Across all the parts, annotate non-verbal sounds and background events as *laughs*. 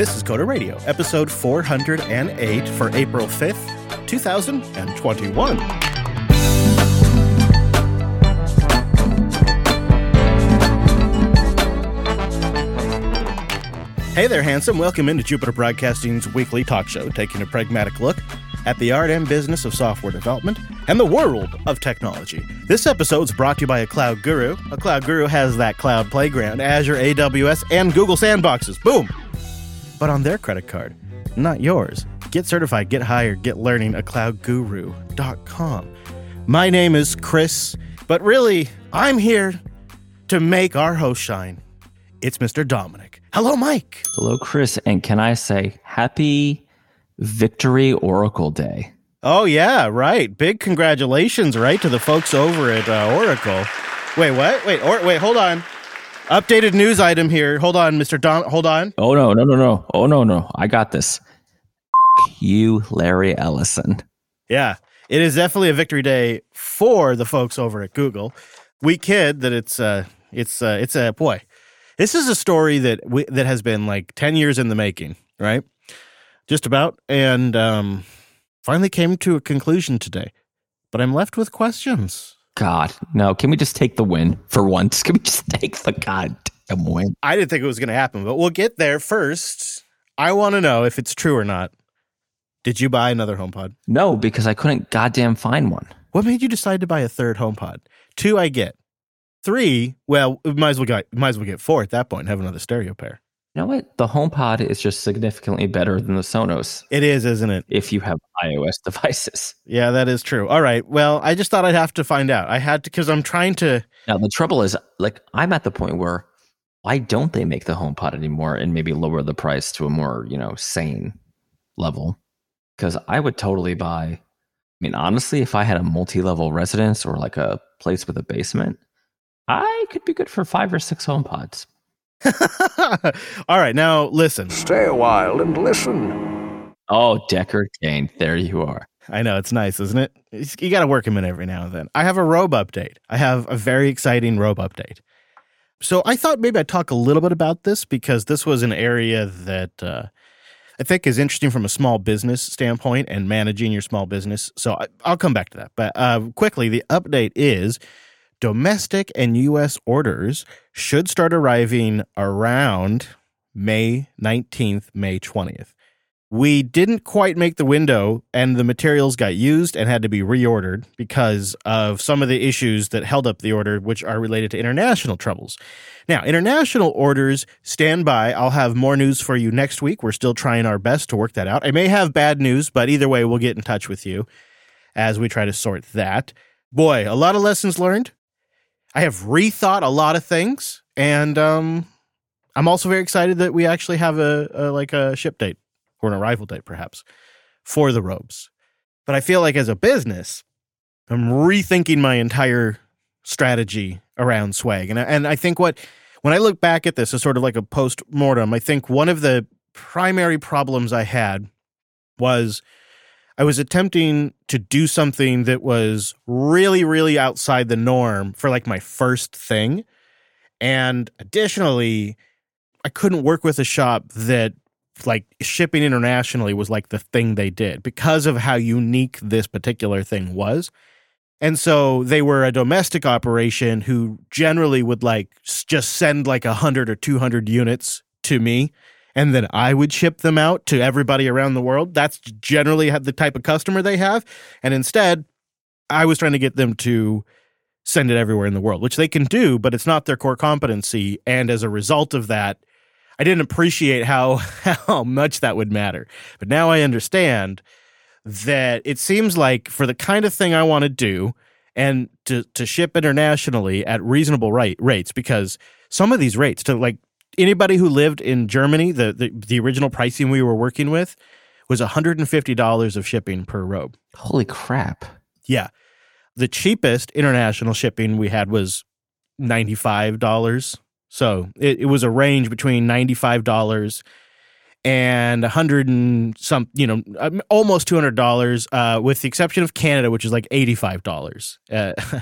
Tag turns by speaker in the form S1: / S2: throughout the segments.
S1: This is Coder Radio, episode 408 for April 5th, 2021. Hey there, handsome. Welcome into Jupiter Broadcasting's weekly talk show, taking a pragmatic look at the art and business of software development and the world of technology. This episode is brought to you by a cloud guru. A cloud guru has that cloud playground, Azure, AWS, and Google sandboxes. Boom! But on their credit card, not yours. Get certified, get hired, get learning at cloudguru.com. My name is Chris, but really, I'm here to make our host shine. It's Mr. Dominick. Hello, Mike.
S2: Hello, Chris. And can I say happy Victory Oracle Day?
S1: Oh, yeah, right. Big congratulations, right, to the folks over at uh, Oracle. Wait, what? Wait, or, wait, hold on. Updated news item here. Hold on, Mr. Don. Hold on.
S2: Oh, no, no, no, no. Oh, no, no. I got this. you, Larry Ellison.
S1: Yeah, it is definitely a victory day for the folks over at Google. We kid that it's uh it's uh it's a boy. This is a story that we, that has been like 10 years in the making, right? Just about and um finally came to a conclusion today. But I'm left with questions.
S2: God, no. Can we just take the win for once? *laughs* Can we just take the goddamn win?
S1: I didn't think it was going to happen, but we'll get there first. I want to know if it's true or not. Did you buy another HomePod?
S2: No, because I couldn't goddamn find one.
S1: What made you decide to buy a third HomePod? Two, I get. Three, well, we might as well get might as well get four at that point and have another stereo pair.
S2: You know what? The HomePod is just significantly better than the Sonos
S1: It is, isn't it?
S2: if you have iOS *laughs* devices.
S1: Yeah, that is true. All right. Well, I just thought I'd have to find out. I had to because I'm trying to.
S2: Now the trouble is, like, I'm at the point where why don't they make the HomePod anymore and maybe lower the price to a more you know sane level? Because I would totally buy. I mean, honestly, if I had a multi-level residence or like a place with a basement, I could be good for five or six HomePods. *laughs*
S1: All right. Now listen.
S3: Stay a while and listen.
S2: Oh, Deckard Cain, there you are.
S1: I know it's nice, isn't it? It's- you got to work them in every now and then. I have a robe update. I have a very exciting robe update. So I thought maybe I'd talk a little bit about this because this was an area that uh, I think is interesting from a small business standpoint and managing your small business. So I, I'll come back to that. But uh, quickly, the update is domestic and U.S. orders should start arriving around May 19th, May 20th. We didn't quite make the window, and the materials got used and had to be reordered because of some of the issues that held up the order, which are related to international troubles. Now, international orders stand by. I'll have more news for you next week. We're still trying our best to work that out. I may have bad news, but either way, we'll get in touch with you as we try to sort that. Boy, a lot of lessons learned. I have rethought a lot of things, and um, I'm also very excited that we actually have a, a like a ship date or an arrival date, perhaps, for the robes. But I feel like as a business, I'm rethinking my entire strategy around swag, and and I think what when I look back at this as sort of like a post mortem, I think one of the primary problems I had was I was attempting to do something that was really, really outside the norm for like my first thing. And additionally, I couldn't work with a shop that like shipping internationally was like the thing they did because of how unique this particular thing was. And so they were a domestic operation who generally would like just send like a 100 or 200 units to me and then I would ship them out to everybody around the world. That's generally the type of customer they have. And instead, I was trying to get them to send it everywhere in the world, which they can do, but it's not their core competency. And as a result of that, I didn't appreciate how *laughs* how much that would matter. But now I understand that it seems like for the kind of thing I want to do and to to ship internationally at reasonable rate rates because some of these rates to like anybody who lived in Germany, the the, the original pricing we were working with was $150 of shipping per robe.
S2: Holy crap.
S1: Yeah. The cheapest international shipping we had was $95. So it, it was a range between $95 and a 100 and some, you know, um, almost $200, uh, with the exception of Canada, which is like $85. Uh, *laughs*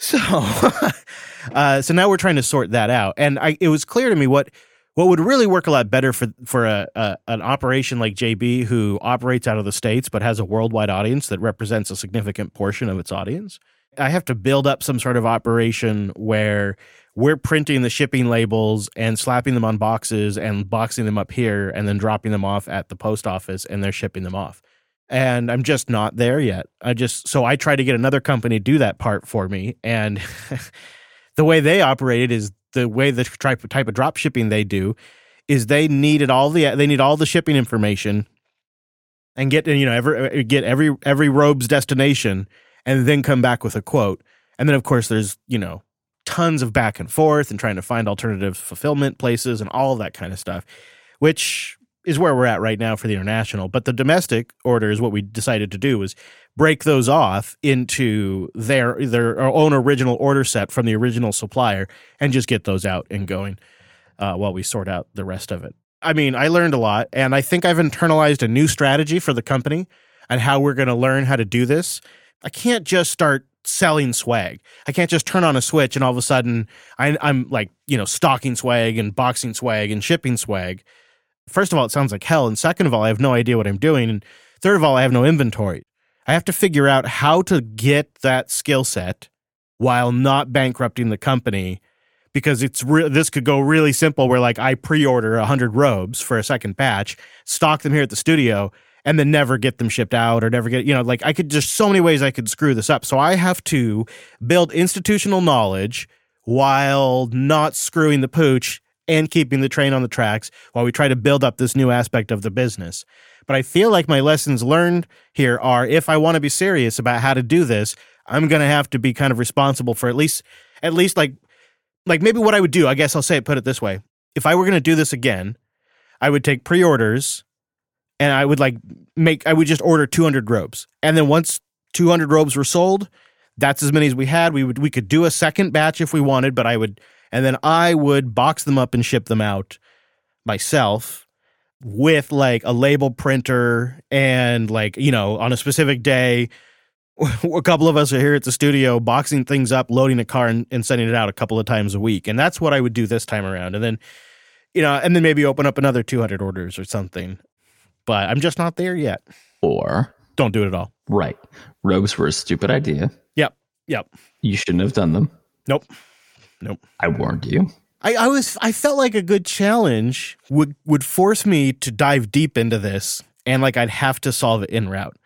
S1: so, *laughs* uh, so now we're trying to sort that out. And I, it was clear to me what, what would really work a lot better for for a, a an operation like JB who operates out of the states but has a worldwide audience that represents a significant portion of its audience. I have to build up some sort of operation where we're printing the shipping labels and slapping them on boxes and boxing them up here and then dropping them off at the post office and they're shipping them off. And I'm just not there yet. I just so I try to get another company do that part for me and *laughs* the way they operated is the way the type type of drop shipping they do is they needed all the they need all the shipping information and get you know every uh, get every every robe's destination and then come back with a quote and then of course there's you know tons of back and forth and trying to find alternative fulfillment places and all that kind of stuff which is where we're at right now for the international but the domestic order is what we decided to do was break those off into their their own original order set from the original supplier and just get those out and going uh, while we sort out the rest of it. I mean, I learned a lot, and I think I've internalized a new strategy for the company and how we're going to learn how to do this. I can't just start selling swag. I can't just turn on a switch and all of a sudden I, I'm like, you know, stocking swag and boxing swag and shipping swag. First of all, it sounds like hell. And second of all, I have no idea what I'm doing. And third of all, I have no inventory. I have to figure out how to get that skill set while not bankrupting the company because it's re- this could go really simple where like I pre-order 100 robes for a second batch, stock them here at the studio and then never get them shipped out or never get you know like I could just so many ways I could screw this up. So I have to build institutional knowledge while not screwing the pooch and keeping the train on the tracks while we try to build up this new aspect of the business. But I feel like my lessons learned here are if I want to be serious about how to do this, I'm going to have to be kind of responsible for at least at least like like maybe what I would do, I guess I'll say it put it this way. If I were going to do this again, I would take pre-orders and I would like make I would just order 200 robes. And then once 200 robes were sold, that's as many as we had. We would we could do a second batch if we wanted, but I would and then I would box them up and ship them out myself with like a label printer and like you know on a specific day *laughs* a couple of us are here at the studio boxing things up loading a car and, and, sending it out a couple of times a week. And that's what i would do this time around. And then you know and then maybe open up another 200 orders or something. But i'm just not there yet.
S2: Or
S1: don't do it at all.
S2: Right. Robes were a stupid idea.
S1: Yep. Yep.
S2: You shouldn't have done them.
S1: Nope nope
S2: i warned you
S1: I, I was I felt like a good challenge would would force me to dive deep into this and like I'd have to solve it in route.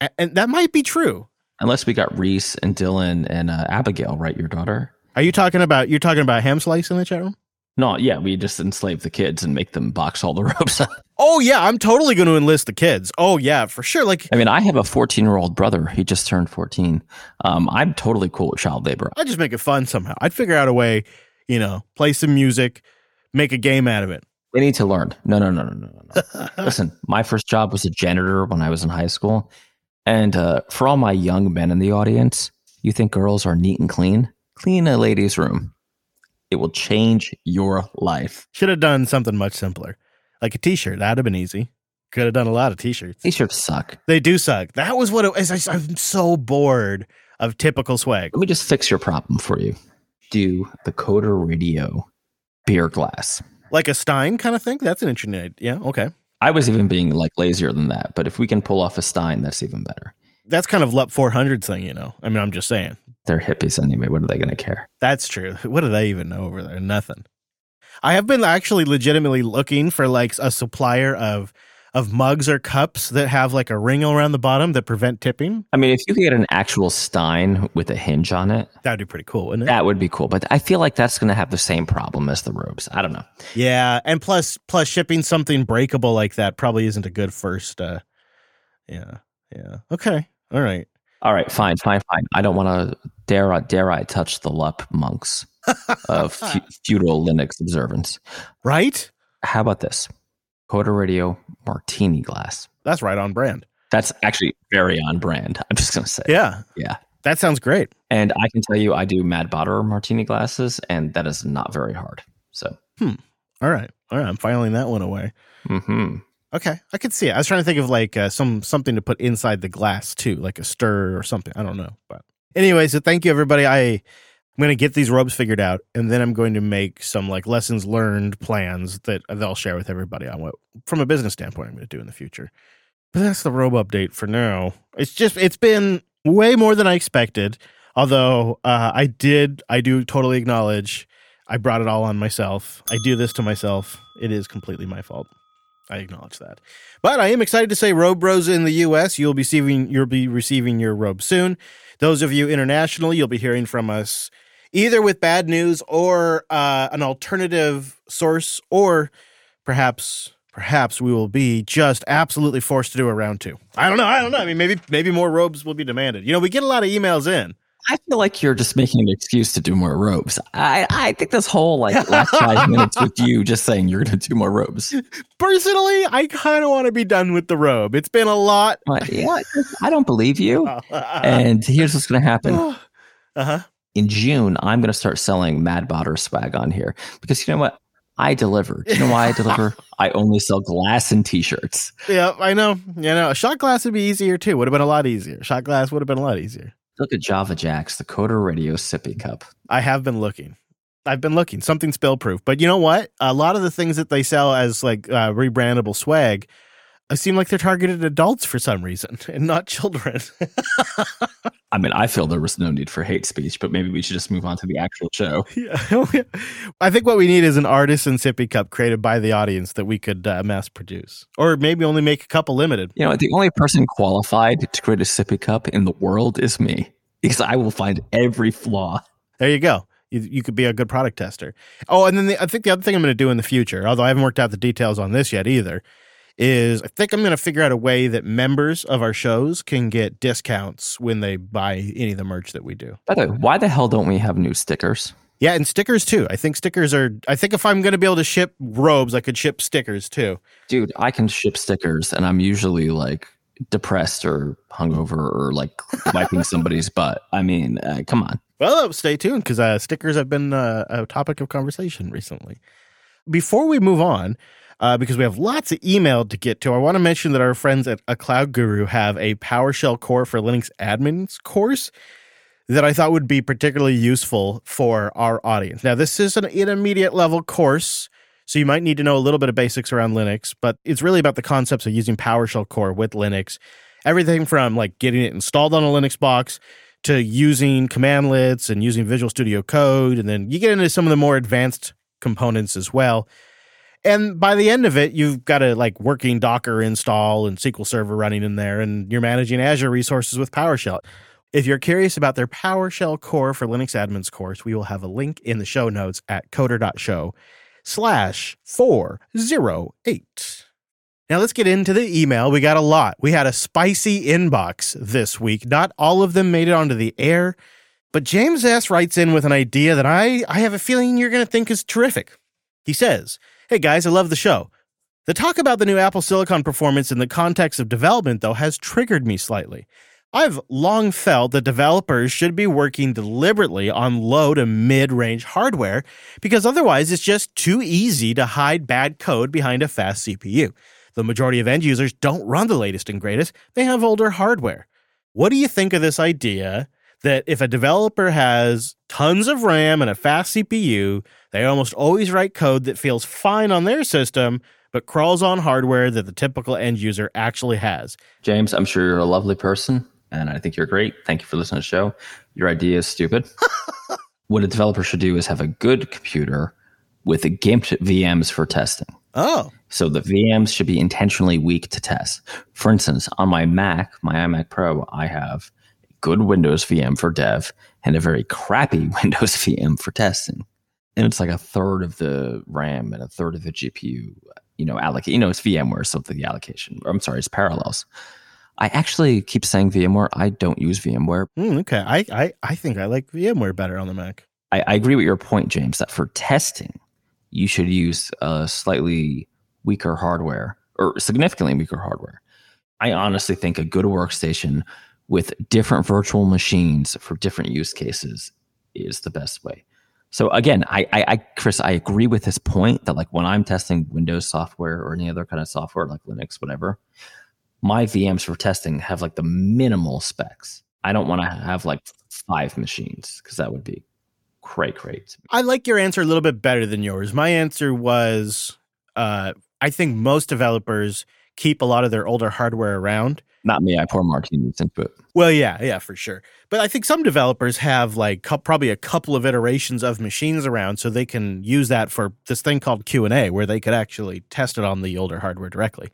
S1: And, and that might be true.
S2: Unless we got Reese and Dylan and uh, Abigail, right? Your daughter.
S1: Are you talking about you're talking about ham slice in the chat room?
S2: No, yeah, we just enslave the kids and make them box all the *laughs* ropes. Up.
S1: Oh yeah, I'm totally going to enlist the kids. Oh yeah, for sure. Like,
S2: I mean, I have a 14 year old brother. He just turned 14. Um, I'm totally cool with child labor.
S1: I just make it fun somehow. I'd figure out a way you know, play some music, make a game out of it.
S2: They need to learn. No, no, no, no, no, no. *laughs* Listen, my first job was a janitor when I was in high school. And uh, for all my young men in the audience, you think girls are neat and clean? Clean a lady's room. It will change your life.
S1: Should have done something much simpler, like a t shirt. That'd have been easy. Could have done a lot of t shirts.
S2: T shirts suck.
S1: They do suck. That was what it was. I'm so bored of typical swag.
S2: Let me just fix your problem for you do the Coder Radio beer glass.
S1: Like a Stein kind of thing? That's an interesting idea. Yeah, okay.
S2: I was even being like lazier than that, but if we can pull off a Stein, that's even better.
S1: That's kind of LUP 400 thing, you know. I mean, I'm just saying.
S2: They're hippies anyway. What are they going to care?
S1: That's true. What do they even know over there? Nothing. I have been actually legitimately looking for like a supplier of of mugs or cups that have like a ring around the bottom that prevent tipping.
S2: I mean, if you could get an actual Stein with a hinge on it,
S1: that'd be pretty cool, wouldn't it?
S2: That would be cool. But I feel like that's going to have the same problem as the robes. I don't know.
S1: Yeah, and plus, plus shipping something breakable like that probably isn't a good first. uh Yeah, yeah. Okay, all right,
S2: all right. Fine, fine, fine. I don't want to dare dare I touch the LUP monks of *laughs* feudal Linux observance.
S1: Right.
S2: How about this? Coder Radio martini glass.
S1: That's right on brand.
S2: That's actually very on brand. I'm just going to say.
S1: Yeah.
S2: Yeah.
S1: That sounds great.
S2: And I can tell you, I do Mad Botter martini glasses, and that is not very hard. So,
S1: hmm. All right. All right. I'm filing that one away.
S2: hmm
S1: Okay. I could see it. I was trying to think of like uh, some something to put inside the glass too, like a stir or something. I don't know. But anyway, so thank you, everybody. I I'm going to get these robes figured out, and then I'm going to make some like lessons learned plans that I'll share with everybody on what, from a business standpoint, I'm going to do in the future. But that's the robe update for now. It's just it's been way more than I expected. Although uh, I did, I do totally acknowledge I brought it all on myself. I do this to myself. It is completely my fault. I acknowledge that. But I am excited to say Robe Bros in the US, you'll be receiving you'll be receiving your robe soon. Those of you internationally, you'll be hearing from us either with bad news or uh, an alternative source or perhaps perhaps we will be just absolutely forced to do a round two. I don't know. I don't know. I mean, maybe maybe more robes will be demanded. You know, we get a lot of emails in.
S2: I feel like you're just making an excuse to do more robes. I, I think this whole like last *laughs* five minutes with you just saying you're going to do more robes.
S1: Personally, I kind of want to be done with the robe. It's been a lot.
S2: But, yeah, I don't believe you. *laughs* and here's what's going to happen. *sighs*
S1: uh huh.
S2: In June, I'm going to start selling Mad Botter swag on here because you know what? I deliver. Do you know why I deliver? *laughs* I only sell glass and t-shirts.
S1: Yeah, I know. You know, a shot glass would be easier too. Would have been a lot easier. Shot glass would have been a lot easier.
S2: Look at Java Jacks, the Coder Radio sippy cup.
S1: I have been looking. I've been looking. Something spill proof. But you know what? A lot of the things that they sell as like uh, rebrandable swag seem like they're targeted adults for some reason *laughs* and not children. *laughs*
S2: I mean, I feel there was no need for hate speech, but maybe we should just move on to the actual show. *laughs*
S1: yeah. I think what we need is an artisan sippy cup created by the audience that we could uh, mass produce, or maybe only make a couple limited.
S2: You know, the only person qualified to create a sippy cup in the world is me, because I will find every flaw.
S1: There you go. You, you could be a good product tester. Oh, and then the, I think the other thing I'm going to do in the future, although I haven't worked out the details on this yet either, is I think I'm going to figure out a way that members of our shows can get discounts when they buy any of the merch that we do.
S2: By the way, why the hell don't we have new stickers?
S1: Yeah, and stickers too. I think stickers are. I think if I'm going to be able to ship robes, I could ship stickers too.
S2: Dude, I can ship stickers, and I'm usually like depressed or hungover or like wiping somebody's *laughs* butt. I mean, uh, come on.
S1: Well, stay tuned because uh, stickers have been uh, a topic of conversation recently. Before we move on, uh, because we have lots of email to get to. I want to mention that our friends at A Cloud Guru have a PowerShell Core for Linux admins course that I thought would be particularly useful for our audience. Now, this is an intermediate level course, so you might need to know a little bit of basics around Linux, but it's really about the concepts of using PowerShell Core with Linux. Everything from like getting it installed on a Linux box to using commandlets and using Visual Studio Code, and then you get into some of the more advanced components as well. And by the end of it, you've got a like working Docker install and SQL Server running in there, and you're managing Azure resources with PowerShell. If you're curious about their PowerShell core for Linux admins course, we will have a link in the show notes at coder.show slash 408. Now let's get into the email. We got a lot. We had a spicy inbox this week. Not all of them made it onto the air, but James S. writes in with an idea that I, I have a feeling you're going to think is terrific. He says, Hey guys, I love the show. The talk about the new Apple Silicon performance in the context of development, though, has triggered me slightly. I've long felt that developers should be working deliberately on low to mid range hardware because otherwise it's just too easy to hide bad code behind a fast CPU. The majority of end users don't run the latest and greatest, they have older hardware. What do you think of this idea that if a developer has tons of RAM and a fast CPU, they almost always write code that feels fine on their system, but crawls on hardware that the typical end user actually has.
S2: James, I'm sure you're a lovely person, and I think you're great. Thank you for listening to the show. Your idea is stupid. *laughs* what a developer should do is have a good computer with a gimped VMs for testing.
S1: Oh.
S2: So the VMs should be intentionally weak to test. For instance, on my Mac, my iMac Pro, I have good Windows VM for dev and a very crappy *laughs* Windows VM for testing. And it's like a third of the RAM and a third of the GPU, you know, allocate. You know, it's VMware, so the allocation. I'm sorry, it's parallels. I actually keep saying VMware. I don't use VMware.
S1: Mm, okay, I, I I think I like VMware better on the Mac.
S2: I, I agree with your point, James. That for testing, you should use a slightly weaker hardware or significantly weaker hardware. I honestly think a good workstation with different virtual machines for different use cases is the best way. So again, I, I, I, Chris, I agree with this point that like when I'm testing Windows software or any other kind of software like Linux, whatever, my VMs for testing have like the minimal specs. I don't want to have like five machines because that would be cray cray.
S1: I like your answer a little bit better than yours. My answer was uh, I think most developers keep a lot of their older hardware around.
S2: Not me. I pour martinis into it.
S1: Well, yeah, yeah, for sure. But I think some developers have like cou- probably a couple of iterations of machines around, so they can use that for this thing called Q and A, where they could actually test it on the older hardware directly.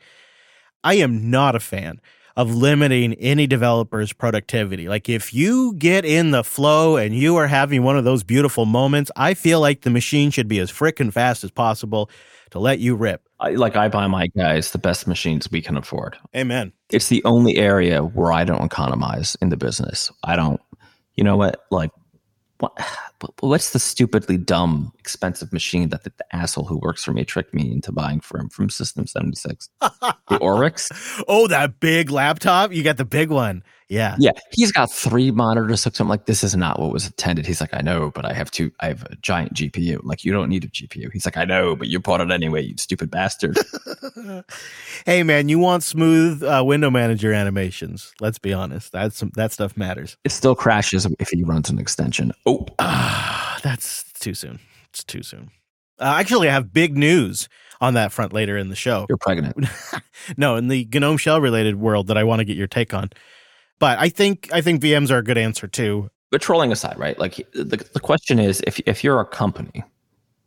S1: I am not a fan of limiting any developer's productivity. Like if you get in the flow and you are having one of those beautiful moments, I feel like the machine should be as frickin' fast as possible to let you rip.
S2: I, like I buy my guys the best machines we can afford.
S1: Amen.
S2: It's the only area where I don't economize in the business. I don't. You know what? Like, what? *sighs* What's the stupidly dumb, expensive machine that the, the asshole who works for me tricked me into buying from from System seventy six? *laughs* the Oryx.
S1: Oh, that big laptop! You got the big one. Yeah.
S2: Yeah. He's got three monitors. So I'm like, this is not what was intended. He's like, I know, but I have two, I have a giant GPU. I'm like, you don't need a GPU. He's like, I know, but you bought it anyway, you stupid bastard. *laughs*
S1: hey man, you want smooth uh, window manager animations. Let's be honest. That's that stuff matters.
S2: It still crashes if he runs an extension. Oh,
S1: ah, that's too soon. It's too soon. Uh, actually, I have big news on that front later in the show.
S2: You're pregnant. *laughs*
S1: no, in the GNOME shell related world that I want to get your take on. But I think I think VMs are a good answer too.
S2: But trolling aside, right? Like the the question is, if if you're a company,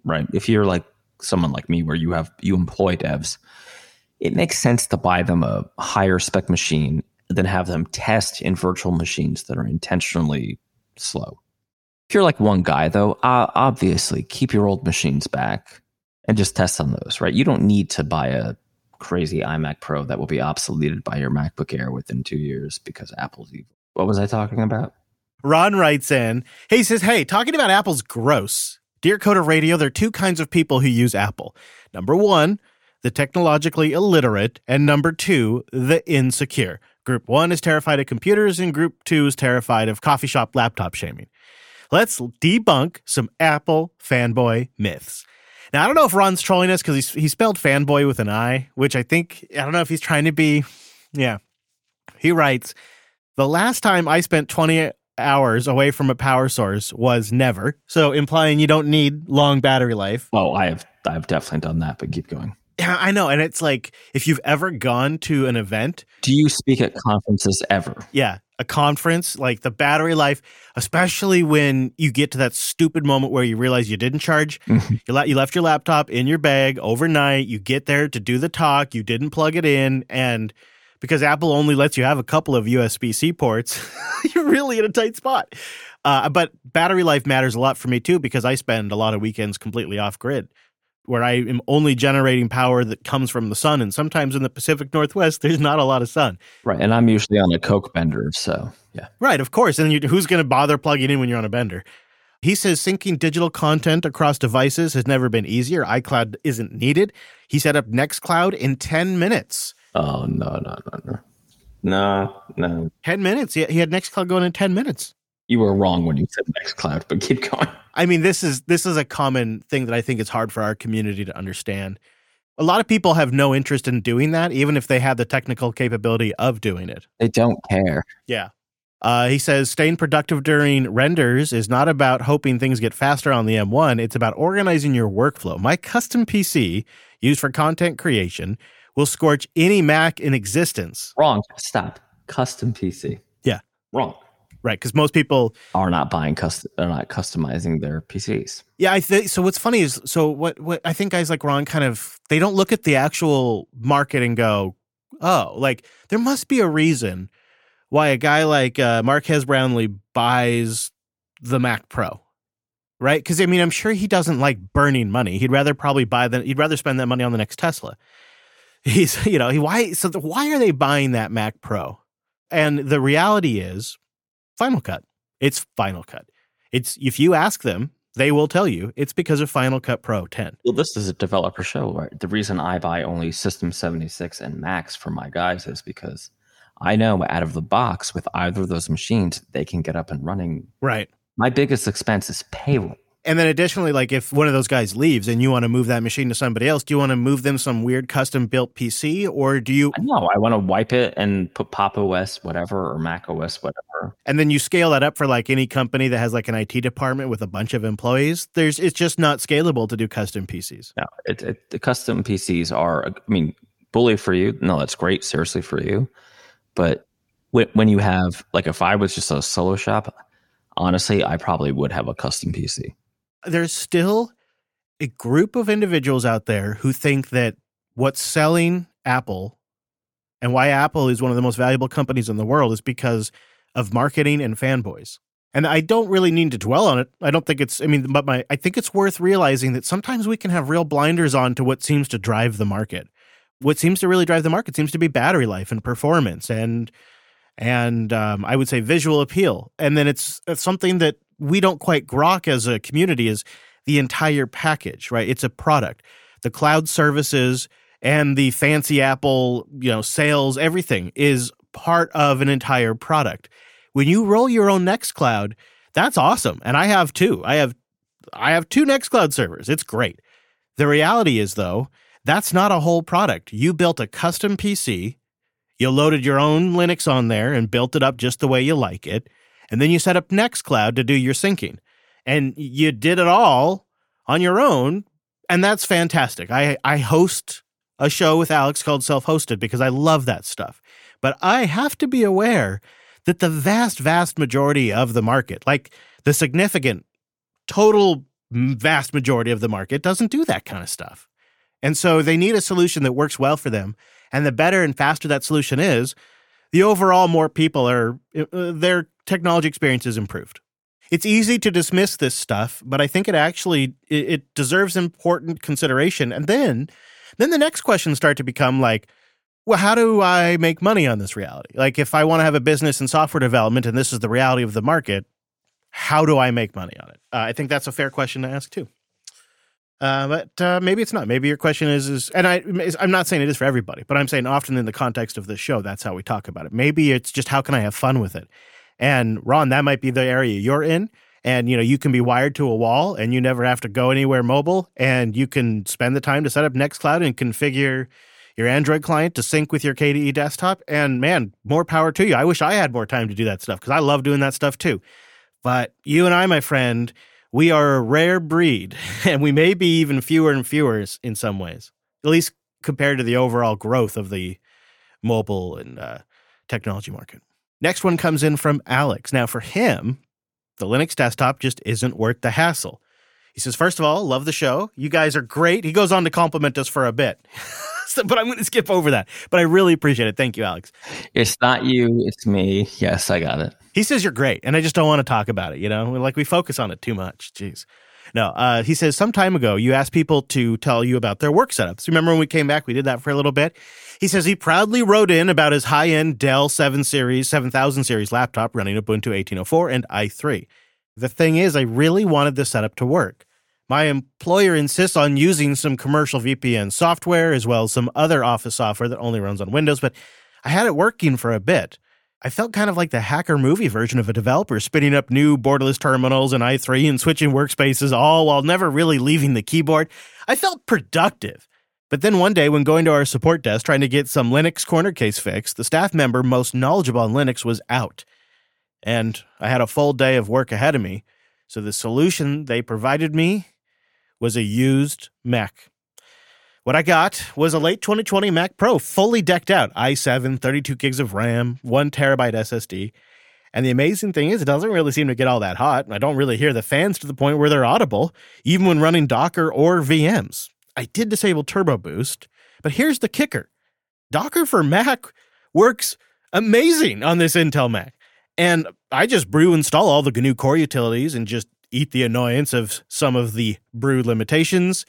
S2: right? If you're like someone like me, where you have you employ devs, it makes sense to buy them a higher spec machine than have them test in virtual machines that are intentionally slow. If you're like one guy, though, uh, obviously keep your old machines back and just test on those, right? You don't need to buy a crazy iMac Pro that will be obsoleted by your MacBook Air within two years because Apple's evil. What was I talking about?
S1: Ron writes in, he says, hey, talking about Apple's gross. Dear Coder Radio, there are two kinds of people who use Apple. Number one, the technologically illiterate, and number two, the insecure. Group one is terrified of computers, and group two is terrified of coffee shop laptop shaming. Let's debunk some Apple fanboy myths. Now I don't know if Ron's trolling us because he spelled fanboy with an I, which I think I don't know if he's trying to be. Yeah, he writes, "The last time I spent twenty hours away from a power source was never." So implying you don't need long battery life.
S2: Oh, I have I've definitely done that, but keep going.
S1: Yeah, I know. And it's like if you've ever gone to an event.
S2: Do you speak at conferences ever?
S1: Yeah. A conference, like the battery life, especially when you get to that stupid moment where you realize you didn't charge, *laughs*
S2: Mm-hmm.
S1: you, le- you left your laptop in your bag overnight, you get there to do the talk, you didn't plug it in, and because Apple only lets you have a couple of USB C ports, *laughs* you're really in a tight spot. Uh, but battery life matters a lot for me too because I spend a lot of weekends completely off grid where I am only generating power that comes from the sun. And sometimes in the Pacific Northwest, there's not a lot of sun.
S2: Right. And I'm usually on a Coke bender. So, yeah.
S1: Right. Of course. And you, who's going to bother plugging in when you're on a bender? He says syncing digital content across devices has never been easier. iCloud isn't needed. He set up Nextcloud in 10 minutes.
S2: Oh, no, no, no, no. No, no.
S1: 10 minutes. He had Nextcloud going in 10 minutes.
S2: You were wrong when you said Nextcloud, but keep going.
S1: I mean, this is this is a common thing that I think is hard for our community to understand. A lot of people have no interest in doing that, even if they have the technical capability of doing it.
S2: They don't care.
S1: Yeah. Uh, he says staying productive during renders is not about hoping things get faster on the M1. It's about organizing your workflow. My custom PC, used for content creation, will scorch any Mac in existence.
S2: Wrong. Stop. Custom PC.
S1: Yeah.
S2: Wrong.
S1: Right, because most people
S2: are not buying custom, are not customizing their PCs.
S1: Yeah, I think so. What's funny is so what what I think guys like Ron kind of they don't look at the actual market and go, oh, like there must be a reason why a guy like uh, Marques Brownlee buys the Mac Pro, right? Because I mean, I'm sure he doesn't like burning money. He'd rather probably buy that. He'd rather spend that money on the next Tesla. He's *laughs* you know he why so the, why are they buying that Mac Pro? And the reality is Final Cut. It's Final Cut. It's if you ask them, they will tell you it's because of Final Cut Pro 10.
S2: Well, this is a developer show. Right? The reason I buy only System 76 and Macs for my guys is because I know out of the box with either of those machines, they can get up and running.
S1: Right.
S2: My biggest expense is payroll.
S1: And then additionally, like if one of those guys leaves and you want to move that machine to somebody else, do you want to move them some weird custom built PC or do you
S2: No, I want to wipe it and put Pop OS, whatever, or Mac OS, whatever.
S1: and then you scale that up for like any company that has like an IT department with a bunch of employees? There's it's just not scalable to do custom PCs.
S2: No, it, it, the custom PCs are, I mean, bully for you. No, that's great, seriously for you. But when, when you have, like, if I was just a solo shop, honestly, I probably would have a custom PC.
S1: There's still a group of individuals out there who think that what's selling Apple and why Apple is one of the most valuable companies in the world is because of marketing and fanboys. And I don't really need to dwell on it. I don't think it's I mean but my I think it's worth realizing that sometimes we can have real blinders on to what seems to drive the market. What seems to really drive the market seems to be battery life and performance and and um, I would say visual appeal. And then it's, it's something that we don't quite grok as a community is the entire package, right? It's a product. The cloud services and the fancy Apple, you know, sales, everything is part of an entire product. When you roll your own Nextcloud, that's awesome. And I have two. I have I have two Nextcloud servers. It's great. The reality is though, that's not a whole product. You built a custom PC, you loaded your own Linux on there and built it up just the way you like it, and then you set up Nextcloud to do your syncing. And you did it all on your own, and that's fantastic. I I host a show with Alex called Self Hosted because I love that stuff. But I have to be aware that the vast, vast majority of the market, like the significant total vast majority of the market, doesn't do that kind of stuff. And so they need a solution that works well for them. And the better and faster that solution is, the overall more people are, uh, their technology experience is improved. It's easy to dismiss this stuff, but I think it actually it, deserves important consideration. And then, then the next questions start to become like, well, how do I make money on this reality? Like, if I want to have a business in software development and this is the reality of the market, how do I make money on it? Uh, I think that's a fair question to ask too. Uh, but uh, maybe it's not. Maybe your question is, is, and I, I'm not saying it is for everybody, but I'm saying often in the context of this show, that's how we talk about it. Maybe it's just how can I have fun with it? And Ron, that might be the area you're in. And you know, you can be wired to a wall, and you never have to go anywhere mobile, and you can spend the time to set up Nextcloud and configure your Android client to sync with your KDE desktop. And man, more power to you. I wish I had more time to do that stuff because I love doing that stuff too. But you and I, my friend, we are a rare breed, *laughs* and we may be even fewer and fewer in some ways, at least compared to the overall growth of the mobile and uh, technology market. Next one comes in from Alex. Now, for him, the Linux desktop just isn't worth the hassle. He says, first of all, love the show. You guys are great. He goes on to compliment us for a bit. *laughs* so, *laughs* but I'm going to skip over that. But I really appreciate it. Thank you, Alex.
S2: It's not you, it's me. Yes, I got it.
S1: He says you're great, and I just don't want to talk about it. You know, like we focus on it too much. Jeez. No, uh, he says some time ago you asked people to tell you about their work setups. Remember when we came back, we did that for a little bit. He says he proudly wrote in about his high-end Dell 7 series, 7000 series laptop running Ubuntu 1804 and i3. The thing is, I really wanted this setup to work. My employer insists on using some commercial VPN software as well as some other Office software that only runs on Windows, but I had it working for a bit. I felt kind of like the hacker movie version of a developer spinning up new borderless terminals and i3 and switching workspaces all while never really leaving the keyboard. I felt productive. But then one day, when going to our support desk trying to get some Linux corner case fixed, the staff member most knowledgeable on Linux was out. And I had a full day of work ahead of me. So the solution they provided me was a used Mac. What I got was a late 2020 Mac Pro, fully decked out, i7, 32 gigs of RAM, one terabyte SSD. And the amazing thing is, it doesn't really seem to get all that hot. I don't really hear the fans to the point where they're audible, even when running Docker or VMs. I did disable Turbo Boost, but here's the kicker Docker for Mac works amazing on this Intel Mac. And I just brew install all the GNU core utilities and just eat the annoyance of some of the brew limitations.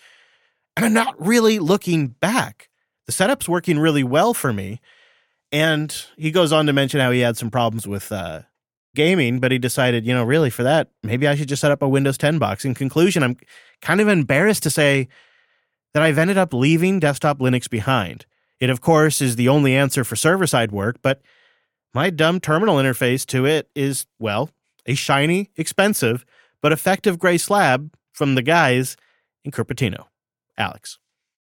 S1: And I'm not really looking back. The setup's working really well for me. And he goes on to mention how he had some problems with uh, gaming, but he decided, you know, really for that, maybe I should just set up a Windows 10 box. In conclusion, I'm kind of embarrassed to say that I've ended up leaving desktop Linux behind. It, of course, is the only answer for server side work, but my dumb terminal interface to it is, well, a shiny, expensive, but effective gray slab from the guys in Cupertino, Alex.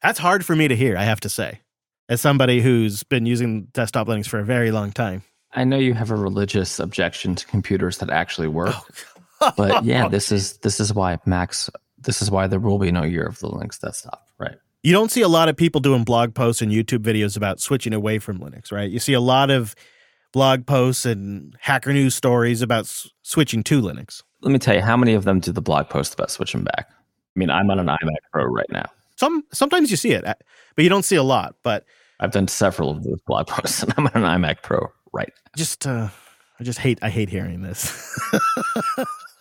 S1: That's hard for me to hear, I have to say, as somebody who's been using desktop Linux for a very long time.
S2: I know you have a religious objection to computers that actually work,
S1: Oh,
S2: but yeah, this is this is why Max. This is why there will be no year of the Linux desktop, right?
S1: You don't see a lot of people doing blog posts and YouTube videos about switching away from Linux, right? You see a lot of blog posts and hacker news stories about s- switching to Linux.
S2: Let me tell you, how many of them do the blog post about switching back? I mean, I'm on an iMac Pro right now.
S1: Some sometimes you see it, uh, but you don't see a lot. But
S2: I've done several of those blog posts, and I'm on an iMac Pro right now.
S1: just uh, I just hate I hate hearing this. *laughs*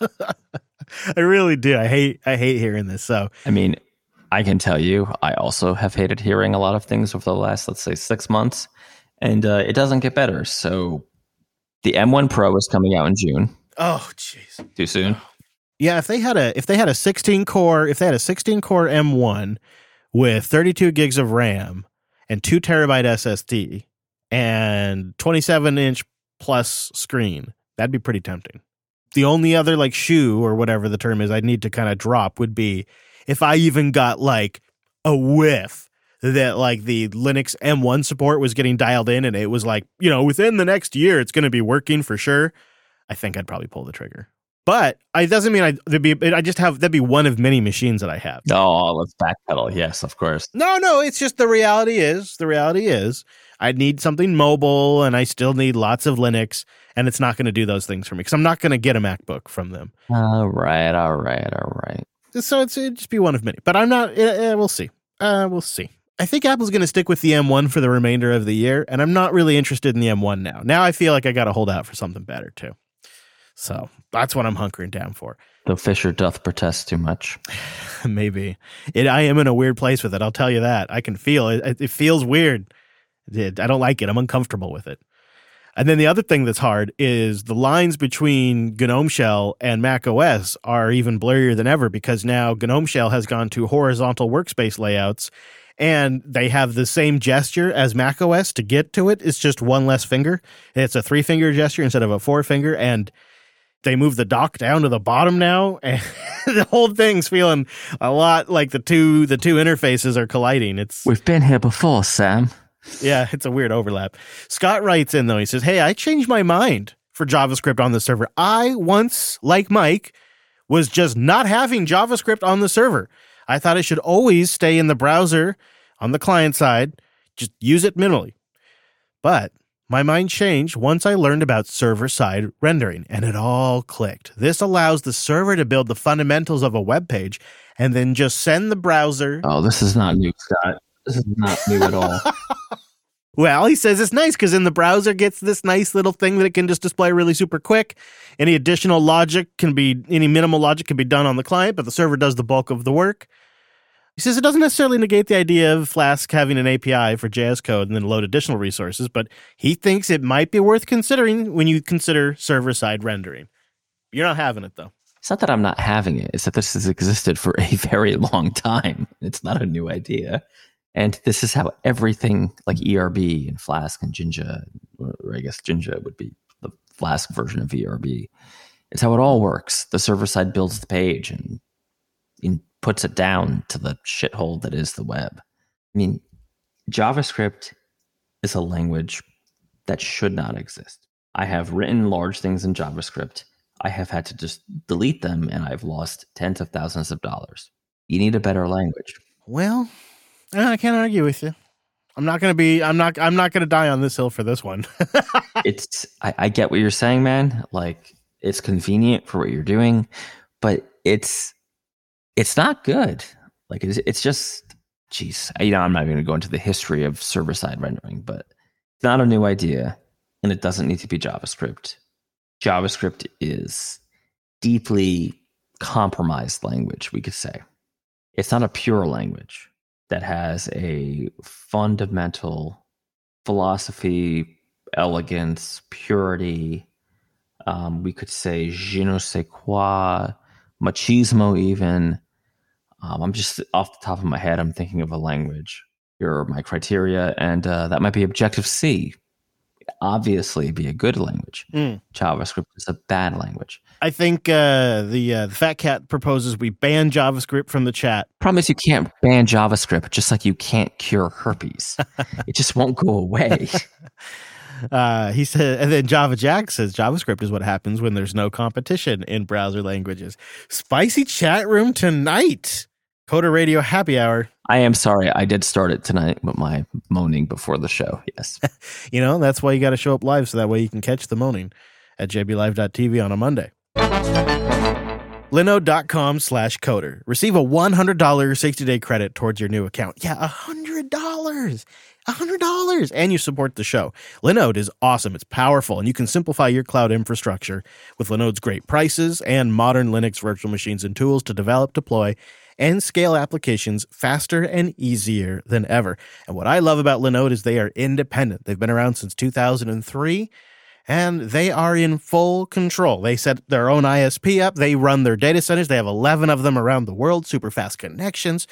S1: I really do. I hate I hate hearing this. So
S2: I mean, I can tell you, I also have hated hearing a lot of things over the last, let's say, six months, and uh, it doesn't get better. So, the M1 Pro is coming out in June.
S1: Oh jeez.
S2: Too soon?
S1: Yeah, if they had a if they had a 16 core if they had a 16 core M1 with 32 gigs of RAM and two terabyte SSD and 27 inch plus screen, that'd be pretty tempting. The only other like shoe or whatever the term is I'd need to kind of drop would be if I even got like a whiff that like the Linux M1 support was getting dialed in and it was like, you know, within the next year it's going to be working for sure. I think I'd probably pull the trigger. But it doesn't mean I would be. I just have that'd be one of many machines that I have.
S2: Oh, let's backpedal. Yes, of course.
S1: No, no, it's just the reality is the reality is I need something mobile, and I still need lots of Linux, and it's not going to do those things for me because I'm not going to get a MacBook from them.
S2: All right, all right, all right.
S1: So it's it'd just be one of many. But I'm not. Uh, we'll see. Uh, we'll see. I think Apple's going to stick with the M1 for the remainder of the year, and I'm not really interested in the M1 now. Now I feel like I got to hold out for something better too. So that's what I'm hunkering down for.
S2: Though Fisher doth protest too much. *laughs*
S1: Maybe it. I am in a weird place with it. I'll tell you that. I can feel it. It feels weird. It, I don't like it. I'm uncomfortable with it. And then the other thing that's hard is the lines between GNOME Shell and Mac OS are even blurrier than ever because now GNOME Shell has gone to horizontal workspace layouts and they have the same gesture as Mac OS to get to it. It's just one less finger. It's a three finger gesture instead of a four finger. And they move the dock down to the bottom now *laughs* and the whole thing's feeling a lot like the two the two interfaces are colliding. It's
S2: We've been here before, Sam.
S1: yeah it's a weird overlap. Scott writes in though. He says hey i changed my mind for javascript on the server. I once like mike was just not having javascript on the server. I thought it should always stay in the browser on the client side just use it minimally. But my mind changed once I learned about server side rendering, and it all clicked. This allows the server to build the fundamentals of a web page and then just send the browser.
S2: Oh, this is not new, Scott. This is not new at all. *laughs*
S1: Well, he says it's nice because then the browser gets this nice little thing that it can just display really super quick. Any additional logic can be, any minimal logic can be done on the client, but the server does the bulk of the work. He says it doesn't necessarily negate the idea of Flask having an API for JS code and then load additional resources, but he thinks it might be worth considering when you consider server side rendering. You're not having it though.
S2: It's not that I'm not having it, it's that this has existed for a *laughs* very long time. It's not a new idea. And this is how everything like ERB and Flask and Jinja, or I guess Jinja would be the Flask version of ERB. It's how it all works. The server side builds the page and, and puts it down to the shithole that is the web. I mean, JavaScript is a language that should not exist. I have written large things in JavaScript. I have had to just delete them and I've lost tens of thousands of dollars. You need a better language.
S1: Well, I can't argue with you. I'm not gonna be. I'm not. I'm not gonna die on this hill for this one. *laughs*
S2: it's I, I get what you're saying, man. Like it's convenient for what you're doing, but it's it's not good. Like it's it's just jeez. You know, I'm not even going to go into the history of server side rendering, but it's not a new idea, and it doesn't need to be JavaScript. JavaScript is deeply compromised language. We could say it's not a pure language that has a fundamental philosophy, elegance, purity. Um, we could say je ne sais quoi, machismo, even. Um, I'm just off the top of my head, I'm thinking of a language. Here are my criteria, and uh, that might be Objective C. obviously be a good language.
S1: Mm.
S2: JavaScript is a bad language.
S1: I think uh, the uh, the fat cat proposes we ban JavaScript from the chat.
S2: Problem is, you can't ban JavaScript, just like you can't cure herpes. *laughs* it just won't go away. *laughs*
S1: Uh, he said, and then Java Jack says JavaScript is what happens when there's no competition in browser languages. Spicy chat room tonight. Coder Radio Happy Hour.
S2: I am sorry, I did start it tonight with my moaning before the show. Yes. *laughs*
S1: You know, that's why you got to show up live so that way you can catch the moaning at jblive.tv on a Monday. Linode.com slash coder. Receive a $100 60 day credit towards your new account. Yeah, $100. $100. And you support the show. Linode is awesome. It's powerful, and you can simplify your cloud infrastructure with Linode's great prices and modern Linux virtual machines and tools to develop, deploy, and scale applications faster and easier than ever. And what I love about Linode is they are independent. They've been around since 2003 and they are in full control. They set their own ISP up, they run their data centers, they have 11 of them around the world, super fast connections,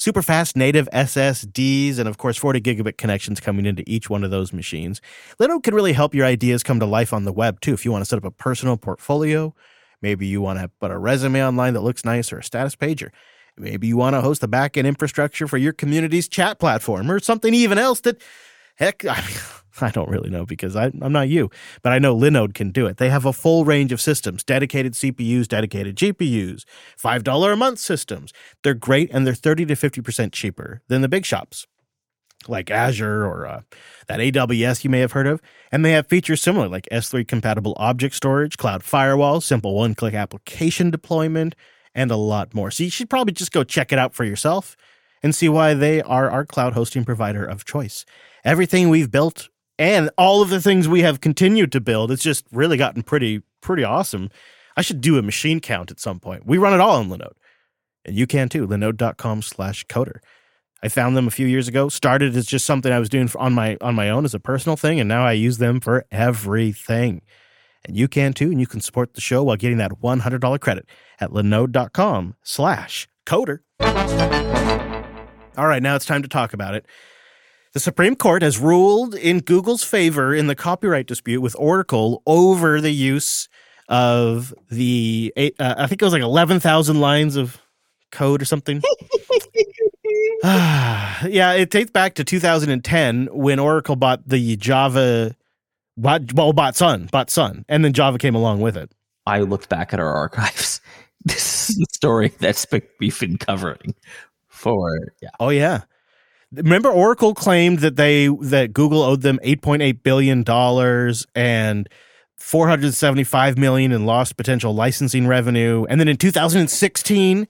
S1: super fast native SSDs, and of course, 40 gigabit connections coming into each one of those machines. Linode can really help your ideas come to life on the web too. If you want to set up a personal portfolio, maybe you want to put a resume online that looks nice or a status pager. Maybe you want to host the backend infrastructure for your community's chat platform or something even else that, heck, *laughs* I, mean, *laughs* I don't really know because I, I'm not you, but I know Linode can do it. They have a full range of systems, dedicated CPUs, dedicated GPUs, $5 a month systems. They're great and they're 30 to 50% cheaper than the big shops like Azure or uh, that AWS you may have heard of. And they have features similar like S3 compatible object storage, cloud firewall, simple one click application deployment, and a lot more. So you should probably just go check it out for yourself and see why they are our cloud hosting provider of choice. Everything we've built and all of the things we have continued to build, it's just really gotten pretty, pretty awesome. I should do a machine count at some point. We run it all on Linode. And you can too, linode.com slash coder. I found them a few years ago. Started as just something I was doing on my on my own as a personal thing, and now I use them for everything. And you can too, and you can support the show while getting that one hundred dollar credit at linode.com slash coder. All right, now it's time to talk about it. The Supreme Court has ruled in Google's favor in the copyright dispute with Oracle over the use of the uh, I think it was like eleven thousand lines of code or something. *laughs* *sighs* yeah, it dates back to 2010 when Oracle bought the Java, bought, well, bought Sun, bought Sun, and then Java came along with it.
S2: I looked back at our archives. *laughs* This is the story that's been, we've been covering for yeah.
S1: Oh yeah. Remember Oracle claimed that they that Google owed them 8.8 billion dollars and 475 million in lost potential licensing revenue. And then in 2016,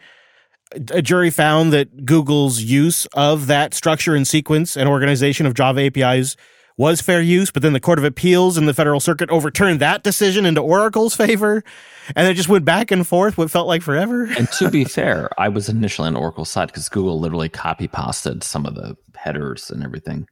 S1: a jury found that Google's use of that structure and sequence and organization of Java APIs was fair use, but then the Court of Appeals in the Federal Circuit overturned that decision into Oracle's favor, and it just went back and forth what felt like forever. *laughs*
S2: and to be fair, I was initially on Oracle's side because Google literally copy pasted some of the headers and everything.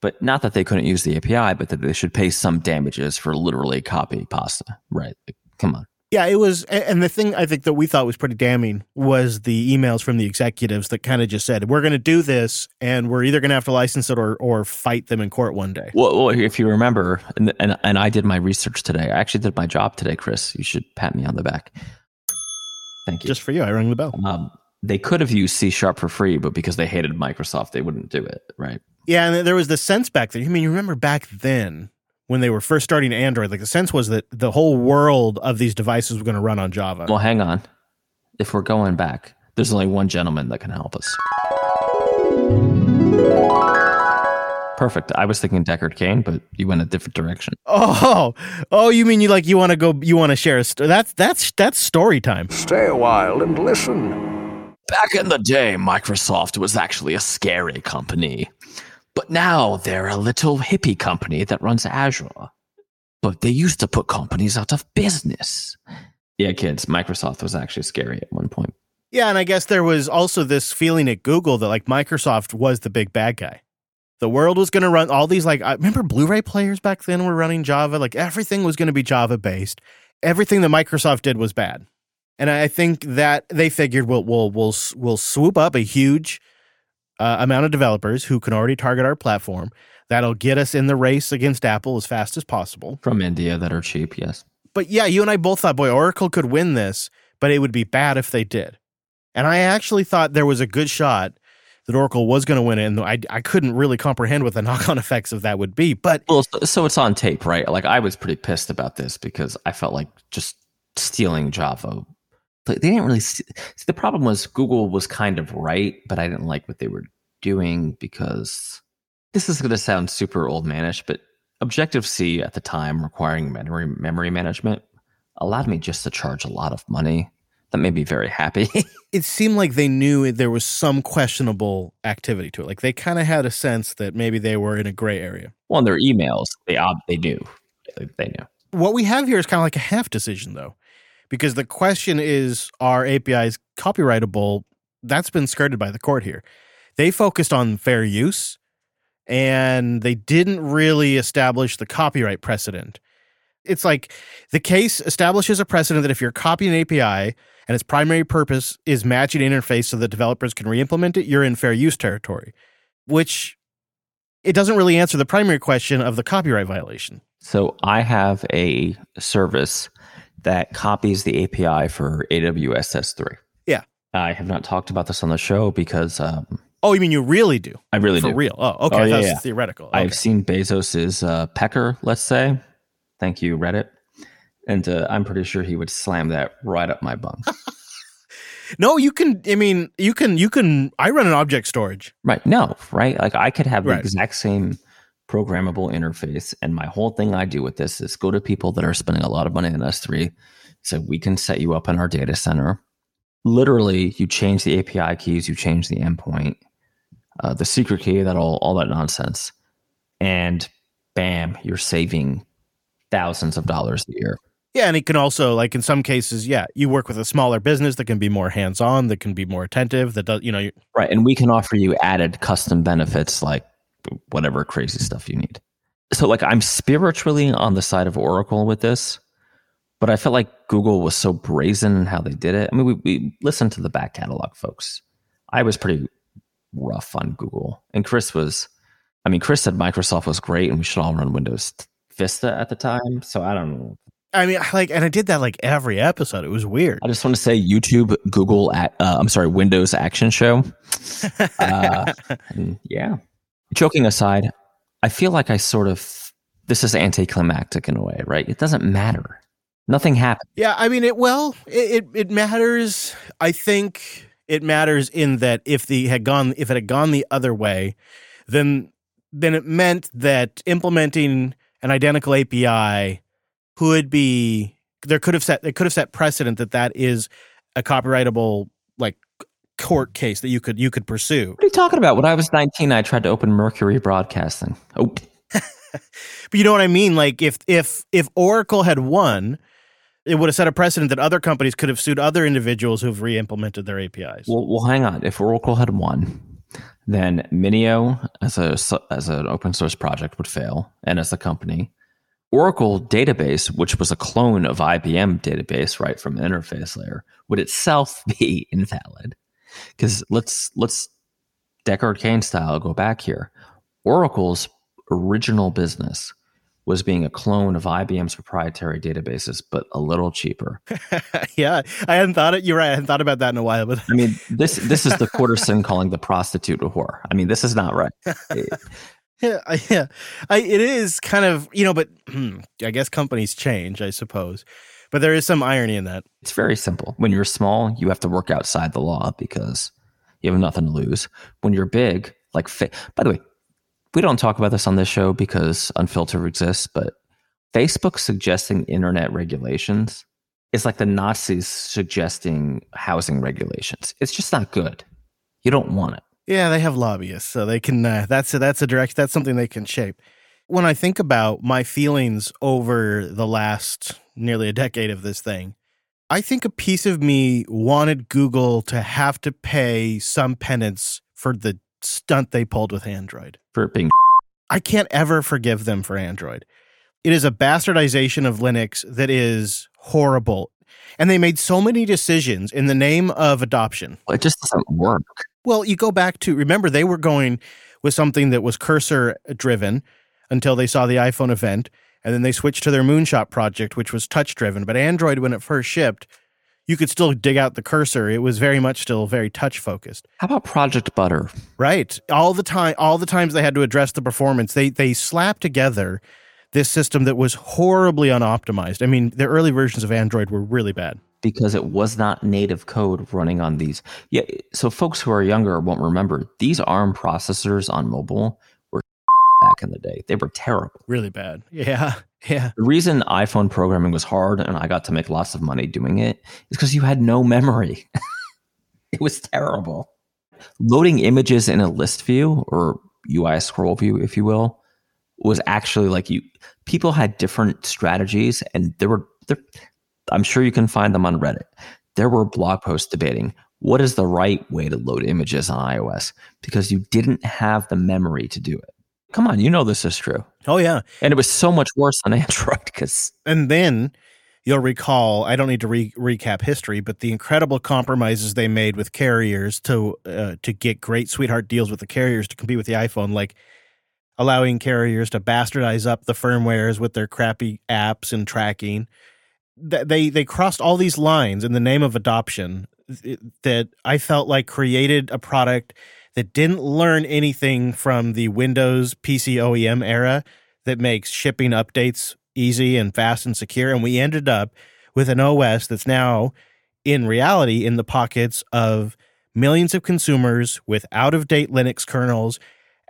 S2: But not that they couldn't use the API, but that they should pay some damages for literally copy pasta. Right. Like, come on.
S1: Yeah, it was. And the thing I think that we thought was pretty damning was the emails from the executives that kind of just said, we're going to do this and we're either going to have to license it or, or fight them in court one day.
S2: Well, well if you remember, and, and, and I did my research today, I actually did my job today, Chris. You should pat me on the back. Thank you.
S1: Just for you, I rang the bell.
S2: Um, they could have used C sharp for free, but because they hated Microsoft, they wouldn't do it, right?
S1: Yeah, and there was the sense back then. I mean, you remember back then when they were first starting Android, like the sense was that the whole world of these devices were going to run on Java.
S2: Well, hang on. If we're going back, there's only one gentleman that can help us. Perfect. I was thinking Deckard Cain, but you went a different direction.
S1: Oh, oh, you mean you like you want to go? You want to share a st- that's that's that's story time.
S3: Stay a while and listen.
S2: Back in the day, Microsoft was actually a scary company. But now they're a little hippie company that runs Azure. But they used to put companies out of business. Yeah, kids, Microsoft was actually scary at one point.
S1: Yeah, and I guess there was also this feeling at Google that like Microsoft was the big bad guy. The world was going to run all these like I remember Blu-ray players back then were running Java, like everything was going to be Java based. Everything that Microsoft did was bad. And I think that they figured we'll we'll we'll we'll swoop up a huge uh, amount of developers who can already target our platform. That'll get us in the race against Apple as fast as possible.
S2: From India that are cheap, yes.
S1: But yeah, you and I both thought, boy, Oracle could win this, but it would be bad if they did. And I actually thought there was a good shot that Oracle was going to win it, and I, I couldn't really comprehend what the *laughs* knock on effects of that would be. But
S2: well, so it's on tape, right? Like I was pretty pissed about this because I felt like just stealing Java. They didn't really see, see the problem was Google was kind of right, but I didn't like what they were doing because this is going to sound super old manish, but Objective C at the time requiring memory memory management allowed me just to charge a lot of money. That made me very happy. *laughs*
S1: it seemed like they knew there was some questionable activity to it. Like they kind of had a sense that maybe they were in a gray area.
S2: Well, in their emails, they they knew. They knew.
S1: What we have here is kind of like a half decision, though, because the question is: Are APIs copyrightable? That's been skirted by the court here. They focused on fair use and they didn't really establish the copyright precedent. It's like the case establishes a precedent that if you're copying an API and its primary purpose is matching interface so that developers can re-implement it, you're in fair use territory, which it doesn't really answer the primary question of the copyright violation.
S2: So I have a service that copies the API for AWS S3.
S1: Yeah.
S2: I have not talked about this on the show because um,
S1: Oh, you mean you really do?
S2: I really
S1: For
S2: do.
S1: real. Oh, okay.
S2: Oh, yeah, yeah.
S1: theoretical. Okay.
S2: I've seen Bezos's uh, pecker, let's say. Thank you, Reddit. And uh, I'm pretty sure he would slam that right up my bum. *laughs*
S1: no, you can. I mean, you can. You can. I run an object storage.
S2: right. No, right? Like I could have the exact same programmable interface. And my whole thing I do with this is go to people that are spending a lot of money in S3. So we can set you up in our data center. Literally, you change the API keys, you change the endpoint, uh, the secret key, that all, all that nonsense. And bam, you're saving thousands of dollars a year.
S1: Yeah, and it can also, like in some cases, yeah, you work with a smaller business that can be more hands-on, that can be more attentive. That does, you know,
S2: Right. And we can offer you added custom benefits like whatever crazy stuff you need. So, like, I'm spiritually on the side of Oracle with this, but I felt like Google was so brazen in how they did it. I mean, we, we listened to the back catalog, folks. I was pretty rough on Google. And Chris was, I mean, Chris said Microsoft was great and we should all run Windows Vista at the time. So, I don't know.
S1: I mean, like, and I did that like every episode. It was weird.
S2: I just want to say YouTube, Google, at, uh, I'm sorry, Windows Action Show. *laughs* Uh, yeah. Joking aside, I feel like I sort of this is anticlimactic in a way, right? It doesn't matter. Nothing happened.
S1: Yeah, I mean it. Well, it, it it matters. I think it matters in that if the had gone if it had gone the other way, then then it meant that implementing an identical API could be there could have set it could have set precedent that that is a copyrightable like court case that you could you could pursue.
S2: What are you talking about? When I was 19, I tried to open Mercury Broadcasting. Oh, *laughs*
S1: But you know what I mean? Like if if if Oracle had won, it would have set a precedent that other companies could have sued other individuals who've re-implemented their APIs.
S2: well, well, hang on. If Oracle had won, then Minio as a as an open source project would fail, and as a company, Oracle database, which was a clone of IBM database, right from the interface layer, would itself *laughs* be invalid. Because let's let's Deckard Cain style go back here. Oracle's original business was being a clone of IBM's proprietary databases, but a little cheaper. *laughs*
S1: yeah, I hadn't thought it. You're right. I hadn't thought about that in a while. But
S2: I mean, this this is the Quarterson calling the prostitute a whore. I mean, this is not right. *laughs*
S1: yeah, I, yeah, I, it is kind of you know. But *clears throat* I guess companies change, I suppose. But there is some irony in that.
S2: It's very simple. When you're small, you have to work outside the law because you have nothing to lose. When you're big, like fa- by the way, we don't talk about this on this show because Unfiltered exists, but Facebook suggesting internet regulations is like the Nazis suggesting housing regulations. It's just not good. You don't want it.
S1: Yeah, they have lobbyists, so they can. Uh, that's a, that's a direct. That's something they can shape. When I think about my feelings over the last nearly a decade of this thing, I think a piece of me wanted Google to have to pay some penance for the stunt they pulled with Android.
S2: For being
S1: I can't ever forgive them for Android. It is a bastardization of Linux that is horrible. And they made so many decisions in the name of adoption.
S2: Well, it just doesn't work.
S1: Well, you go back to remember they were going with something that was cursor driven until they saw the iPhone event, and then they switched to their Moonshot project, which was touch driven. But Android, when it first shipped, you could still dig out the cursor. It was very much still very touch focused.
S2: How about Project Butter?
S1: Right. All the time, all the times they had to address the performance, they they slapped together this system that was horribly unoptimized. I mean, the early versions of Android were really bad.
S2: Because it was not native code running on these. Yeah. So folks who are younger won't remember these ARM processors on mobile back in the day. They were terrible.
S1: Really bad. Yeah. *laughs* Yeah.
S2: The reason iPhone programming was hard and I got to make lots of money doing it is because you had no memory. *laughs* it was terrible. Loading images in a list view or UI scroll view, if you will, was actually like you people had different strategies and there were there, I'm sure you can find them on Reddit. There were blog posts debating what is the right way to load images on iOS because you didn't have the memory to do it. Come on, you know this is true.
S1: Oh yeah.
S2: And it was so much worse on *laughs* Android because
S1: And then you'll recall, I don't need to re- recap history, but the incredible compromises they made with carriers to uh, to get great sweetheart deals with the carriers to compete with the iPhone, like allowing carriers to bastardize up the firmwares with their crappy apps and tracking. Th- They they crossed all these lines in the name of adoption that I felt like created a product that didn't learn anything from the Windows PC OEM era that makes shipping updates easy and fast and secure. And we ended up with an OS that's now in reality in the pockets of millions of consumers with out of date Linux kernels,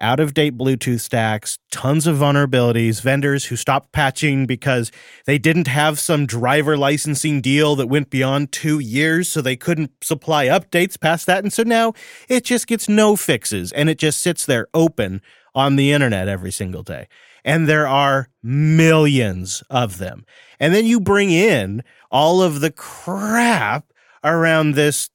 S1: out of date Bluetooth stacks, tons of vulnerabilities, vendors who stopped patching because they didn't have some driver licensing deal that went beyond two years, so they couldn't supply updates past that. And so now it just gets no fixes and it just sits there open on the internet every single day. And there are millions of them. And then you bring in all of the crap around this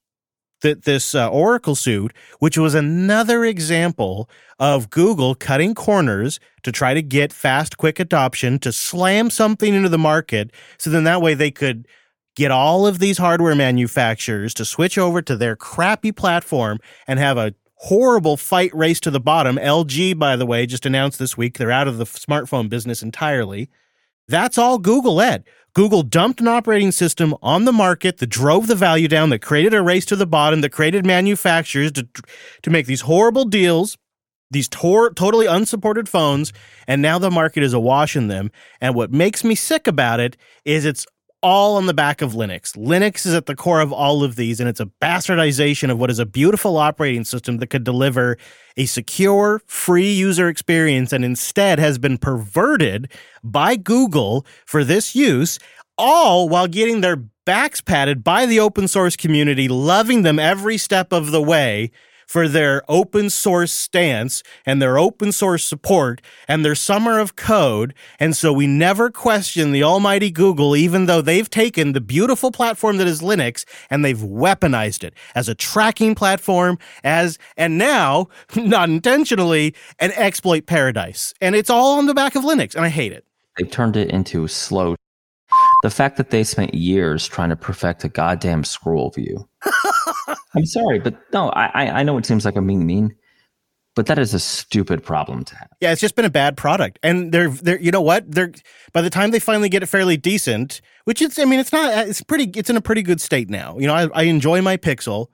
S1: that this uh, Oracle suit, which was another example of Google cutting corners to try to get fast, quick adoption, to slam something into the market, so then that way they could get all of these hardware manufacturers to switch over to their crappy platform and have a horrible fight race to the bottom. LG, by the way, just announced this week they're out of the smartphone business entirely. That's all Google led. Google dumped an operating system on the market that drove the value down, that created a race to the bottom, that created manufacturers to, to make these horrible deals, these tor- totally unsupported phones, and now the market is awash in them. And what makes me sick about it is it's all on the back of Linux. Linux is at the core of all of these, and it's a bastardization of what is a beautiful operating system that could deliver a secure, free user experience, and instead has been perverted by Google for this use, all while getting their backs patted by the open source community, loving them every step of the way for their open source stance and their open source support and their summer of code. And so we never question the almighty Google, even though they've taken the beautiful platform that is Linux and they've weaponized it as a tracking platform, as, and now, *laughs* not intentionally, an exploit paradise. And it's all on the back of Linux, and I hate it.
S2: they turned it into slow. The fact that they spent years trying to perfect a goddamn scroll view. *laughs* I'm sorry, but no, I, I- know it seems like I'm being mean, but that is a stupid problem to have.
S1: Yeah, it's just been a bad product, and they're they're you know what they're by the time they finally get it fairly decent, which it's I mean it's not it's pretty it's in a pretty good state now. You know, I, I enjoy my Pixel,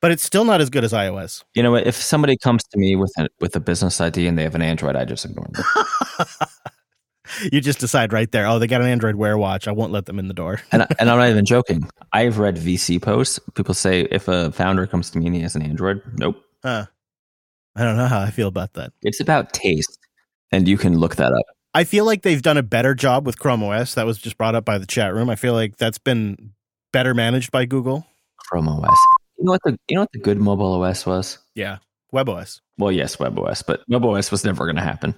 S1: but it's still not as good as iOS.
S2: You know, what? if somebody comes to me with a with a business idea and they have an Android, I just ignore them. *laughs* *laughs*
S1: You just decide right there. Oh, they got an Android Wear Watch. I won't let them in the door.
S2: and, *laughs* and I'm not even joking. I've read VC posts. People say if a founder comes to me and he has an Android, nope.
S1: Huh. I don't know how I feel about that.
S2: It's about taste, and you can look that up.
S1: I feel like they've done a better job with Chrome OS. That was just brought up by the chat room. I feel like that's been better managed by Google.
S2: Chrome OS. You know what the you know what the good mobile OS was?
S1: Yeah, WebOS.
S2: Well, yes, WebOS, but WebOS was never going to happen.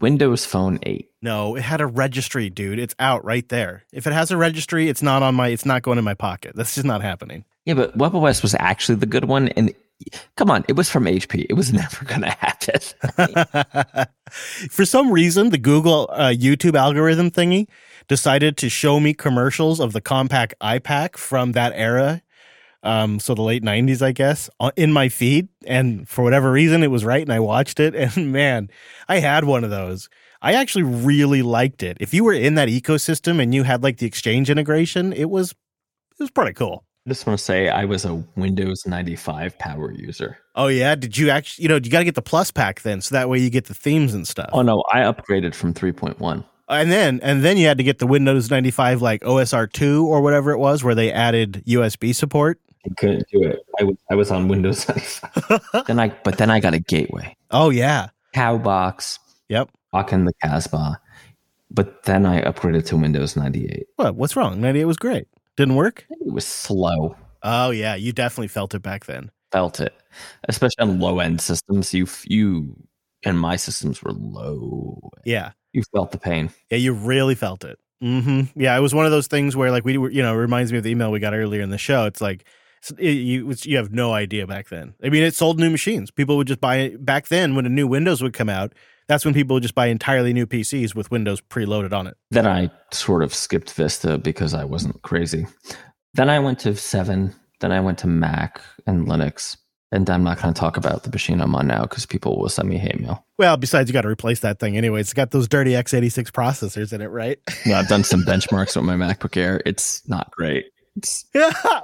S2: Windows Phone 8.
S1: No, it had a registry, dude. It's out right there. If it has a registry, it's not on my. It's not going in my pocket. That's just not happening.
S2: Yeah, but WebOS was actually the good one, and come on, it was from HP. It was *laughs* never going to happen. *laughs*
S1: For some reason, the Google uh, YouTube algorithm thingy decided to show me commercials of the Compaq iPAQ from that era. Um, so the late 90s, I guess, uh, in my feed. And for whatever reason, it was right. And I watched it. *laughs* And man, I had one of those. I actually really liked it. If you were in that ecosystem and you had like the exchange integration, it was it was pretty cool.
S2: I just want to say I was a Windows 95 power user.
S1: Oh yeah, did you actually? You know, you got to get the Plus pack then, so that way you get the themes and stuff.
S2: Oh no, I upgraded from 3.1.
S1: And then and then you had to get the Windows 95 like OSR two or whatever it was, where they added USB support.
S2: I couldn't do it. I was I was on Windows *laughs* 95. then I but then I got a gateway.
S1: Oh yeah.
S2: Cowbox.
S1: Yep.
S2: Rocking the Casbah. But then I upgraded to Windows 98.
S1: What? What's wrong? 98 was great. Didn't work?
S2: It was slow.
S1: Oh yeah, you definitely felt it back then.
S2: Felt it, especially on low end systems. You you and my systems were low.
S1: Yeah,
S2: you felt the pain.
S1: Yeah, you really felt it. Mm-hmm. Yeah, it was one of those things where like we were, you know, it reminds me of the email we got earlier in the show. It's like it, you you have no idea back then. I mean, it sold new machines. People would just buy it back then when a new Windows would come out. That's when people would just buy entirely new PCs with Windows preloaded on it.
S2: Then I sort of skipped Vista because I wasn't crazy. Then I went to seven. Then I went to Mac and Linux. And I'm not going to talk about the machine I'm on now because people will send me hate mail.
S1: Well, besides, you got to replace that thing anyway. It's got those dirty x86 processors in it, right?
S2: yeah, I've done some *laughs* benchmarks with my MacBook Air. It's not great. *laughs*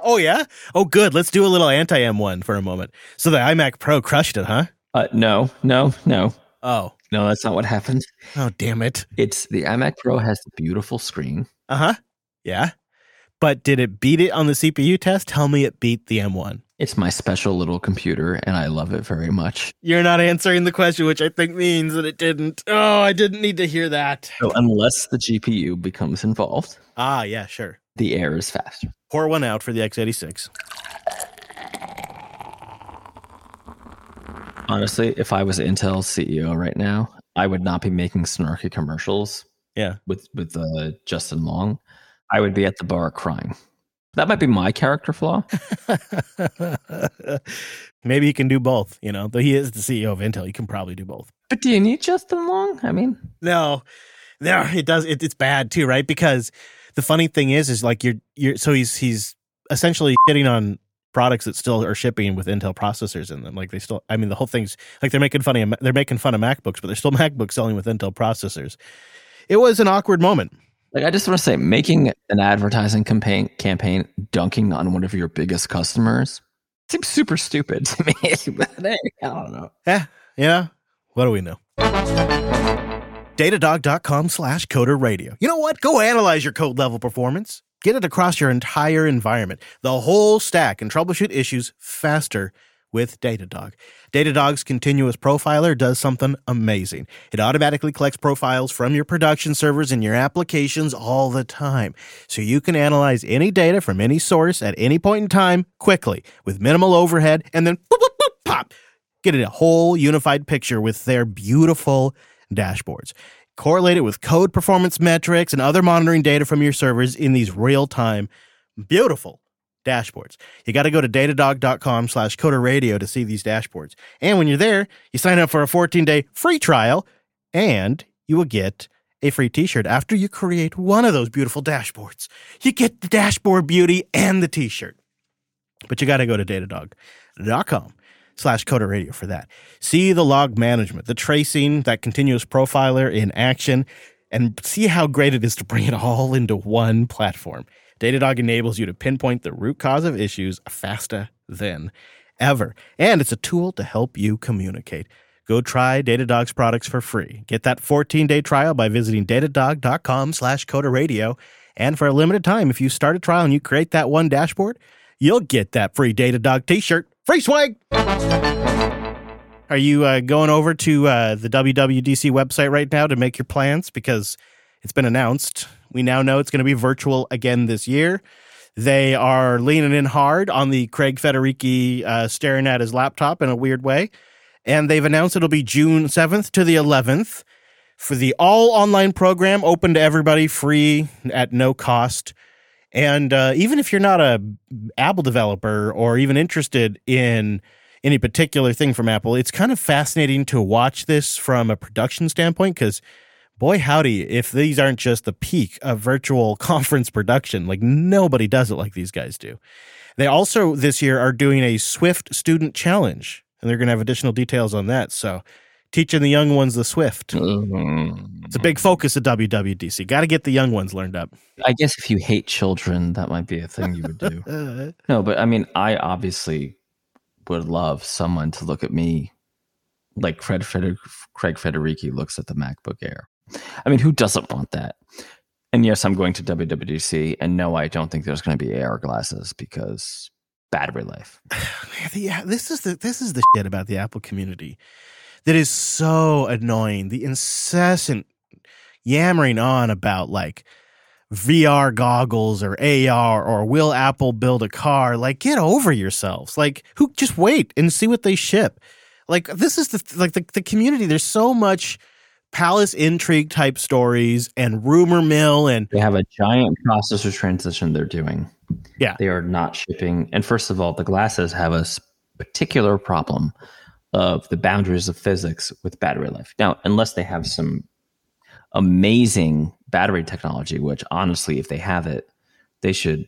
S1: Oh, yeah? Oh, good. Let's do a little anti M1 for a moment. So the iMac Pro crushed it, huh?
S2: Uh, no, no, no.
S1: Oh.
S2: No, that's not what happened.
S1: Oh, damn it.
S2: It's the iMac Pro has a beautiful screen.
S1: Uh huh. Yeah. But did it beat it on the CPU test? Tell me it beat the M1.
S2: It's my special little computer, and I love it very much.
S1: You're not answering the question, which I think means that it didn't. Oh, I didn't need to hear that.
S2: So, unless the GPU becomes involved.
S1: Ah, yeah, sure.
S2: The air is faster.
S1: Pour one out for the x86.
S2: Honestly, if I was Intel CEO right now, I would not be making snarky commercials.
S1: Yeah,
S2: with with uh, Justin Long, I would be at the bar crying. That might be my character flaw. *laughs*
S1: Maybe he can do both. You know, though he is the CEO of Intel, he can probably do both.
S2: But do you need Justin Long? I mean,
S1: no, no, it does. It, it's bad too, right? Because the funny thing is, is like you're you're so he's he's essentially getting on products that still are shipping with Intel processors in them. Like they still, I mean, the whole thing's like they're making fun of they're making fun of MacBooks, but they're still *laughs* MacBooks selling with Intel processors. It was an awkward moment.
S2: Like I just want to say, making an advertising campaign campaign dunking on one of your biggest customers seems super stupid to me. *laughs* but hey, I don't know.
S1: Yeah, yeah. What do we know? Datadog.com slash coder radio. You know what? Go analyze your code level performance. Get it across your entire environment, the whole stack, and troubleshoot issues faster with Datadog. Datadog's continuous profiler does something amazing. It automatically collects profiles from your production servers and your applications all the time, so you can analyze any data from any source at any point in time quickly with minimal overhead and then boop, boop, boop, pop. Get a whole unified picture with their beautiful dashboards. Correlate it with code performance metrics and other monitoring data from your servers in these real time, beautiful dashboards. You got to go to datadog.com slash coder radio to see these dashboards. And when you're there, you sign up for a 14 day free trial and you will get a free t-shirt after you create one of those beautiful dashboards. You get the dashboard beauty and the t-shirt. But you got to go to datadog.com slash coder radio for that. See the log management, the tracing, that continuous profiler in action, and see how great it is to bring it all into one platform. Datadog enables you to pinpoint the root cause of issues faster than ever. And it's a tool to help you communicate. Go try Datadog's products for free. Get that 14-day trial by visiting datadog.com slash coder radio. And for a limited time, if you start a trial and you create that one dashboard, you'll get that free Datadog t-shirt. Free swag! Are you uh, going over to uh, the WWDC website right now to make your plans? Because it's been announced. We now know it's going to be virtual again this year. They are leaning in hard on the Craig Federighi uh, staring at his laptop in a weird way. And they've announced it'll be June 7th to the 11th for the all online program, open to everybody, free at no cost. And uh, even if you're not a Apple developer or even interested in any particular thing from Apple. It's kind of fascinating to watch this from a production standpoint because, boy, howdy, if these aren't just the peak of virtual *laughs* conference production, like nobody does it like these guys do. They also this year are doing a Swift Student Challenge, and they're going to have additional details on that. So, teaching the young ones the Swift.
S2: Mm.
S1: It's a big focus of WWDC. Got to get the young ones learned up.
S2: I guess if you hate children, that might be a thing you would do. *laughs* No, but I mean, I obviously would love someone to look at me like Fred Feder- Craig Federighi looks at the MacBook Air. I mean, who doesn't want that? And yes, I'm going to WWDC, and no, I don't think there's going to be AR glasses because battery life. *sighs*
S1: yeah, this is the this is the shit about the Apple community that is so annoying. The incessant yammering on about like VR goggles or AR or will Apple build a car? Like, get over yourselves. Like, who just wait and see what they ship. Like, this is the like the, the community. There's so much palace intrigue type stories and rumor mill and
S2: They have a giant processor transition they're doing.
S1: Yeah.
S2: They are not shipping. And first of all, the glasses have a particular problem of the boundaries of physics with battery life. Now, unless they have some amazing battery technology, which honestly, if they have it, they should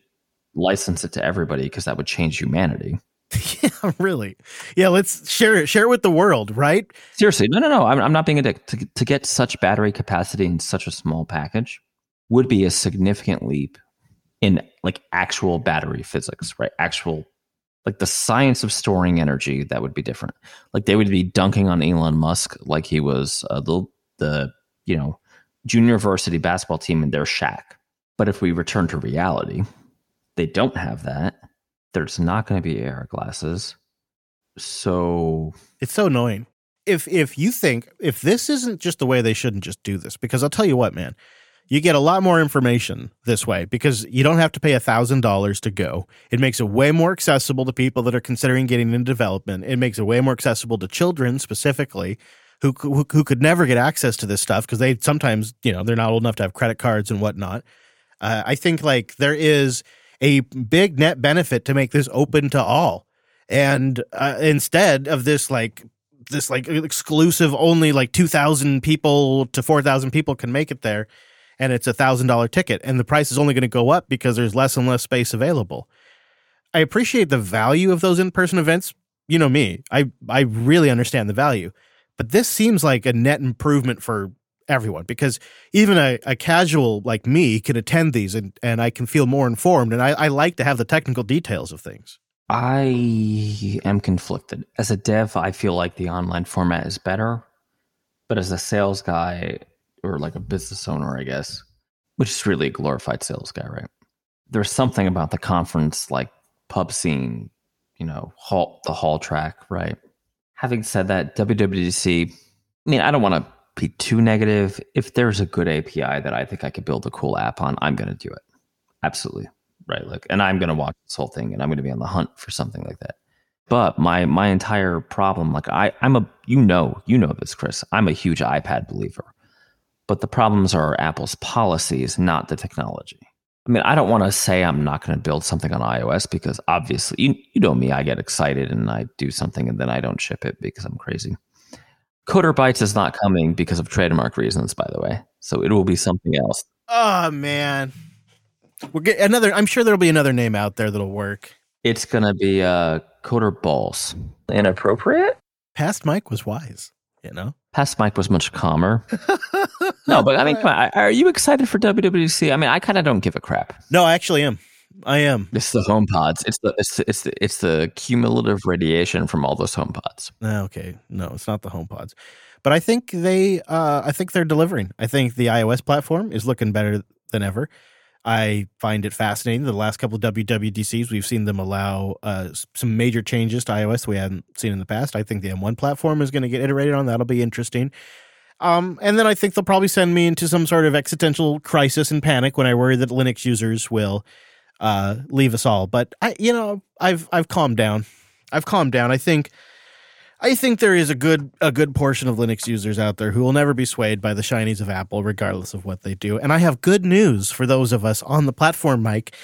S2: license it to everybody because that would change humanity. *laughs*
S1: yeah, really. Yeah, let's share it. Share it with the world, right?
S2: Seriously, no, no, no. I'm, I'm not being a dick. To, to get such battery capacity in such a small package would be a significant leap in like actual battery physics, right? Actual, like the science of storing energy. That would be different. Like they would be dunking on Elon Musk like he was uh, the the you know junior varsity basketball team in their shack. But if we return to reality, they don't have that. There's not going to be AR glasses. So
S1: It's so annoying. If if you think if this isn't just the way they shouldn't just do this, because I'll tell you what, man, you get a lot more information this way because you don't have to pay a thousand dollars to go. It makes it way more accessible to people that are considering getting into development. It makes it way more accessible to children specifically who who, who could never get access to this stuff because they sometimes you know they're not old enough to have credit cards and whatnot. Uh, I think like there is a big net benefit to make this open to all and uh, instead of this like this like exclusive only like 2000 people to 4000 people can make it there and it's a thousand dollar ticket and the price is only going to go up because there's less and less space available i appreciate the value of those in-person events you know me i i really understand the value but this seems like a net improvement for everyone because even a, a casual like me can attend these and, and i can feel more informed and I, I like to have the technical details of things
S2: I am conflicted. As a dev, I feel like the online format is better. But as a sales guy or like a business owner, I guess, which is really a glorified sales guy, right? There's something about the conference like pub scene, you know, hall the hall track, right? Having said that, WWDC, I mean, I don't want to be too negative. If there's a good API that I think I could build a cool app on, I'm going to do it. Absolutely right like and i'm going to watch this whole thing and i'm going to be on the hunt for something like that but my my entire problem like i i'm a you know you know this chris i'm a huge ipad believer but the problems are apple's policies not the technology i mean i don't want to say i'm not going to build something on ios because obviously you, you know me i get excited and i do something and then i don't ship it because i'm crazy coder bytes is not coming because of trademark reasons by the way so it will be something else
S1: Oh man, we'll get another. I'm sure there'll be another name out there that'll work.
S2: It's gonna be uh coder balls. Inappropriate?
S1: Past Mike was wise, you know.
S2: Past Mike was much calmer. *laughs* no, but I mean, come on. Are you excited for WWDC? I mean, I kind of don't give a crap.
S1: No, I actually am. I am.
S2: It's the home pods. It's the it's the, it's the, it's the cumulative radiation from all those home pods.
S1: Ah, Okay, no, it's not the HomePods, but I think they. Uh, I think they're delivering. I think the iOS platform is looking better than ever. I find it fascinating. The last couple of WWDCs, we've seen them allow uh, s- some major changes to iOS we hadn't seen in the past. I think the M1 platform is going to get iterated on. That'll be interesting. Um, and then I think they'll probably send me into some sort of existential crisis and panic when I worry that Linux users will uh, leave us all. But I, you know, I've I've calmed down. I've calmed down. I think I think there is a good a good portion of Linux users out there who will never be swayed by the shinies of Apple, regardless of what they do. And I have good news for those of us on the platform, Mike.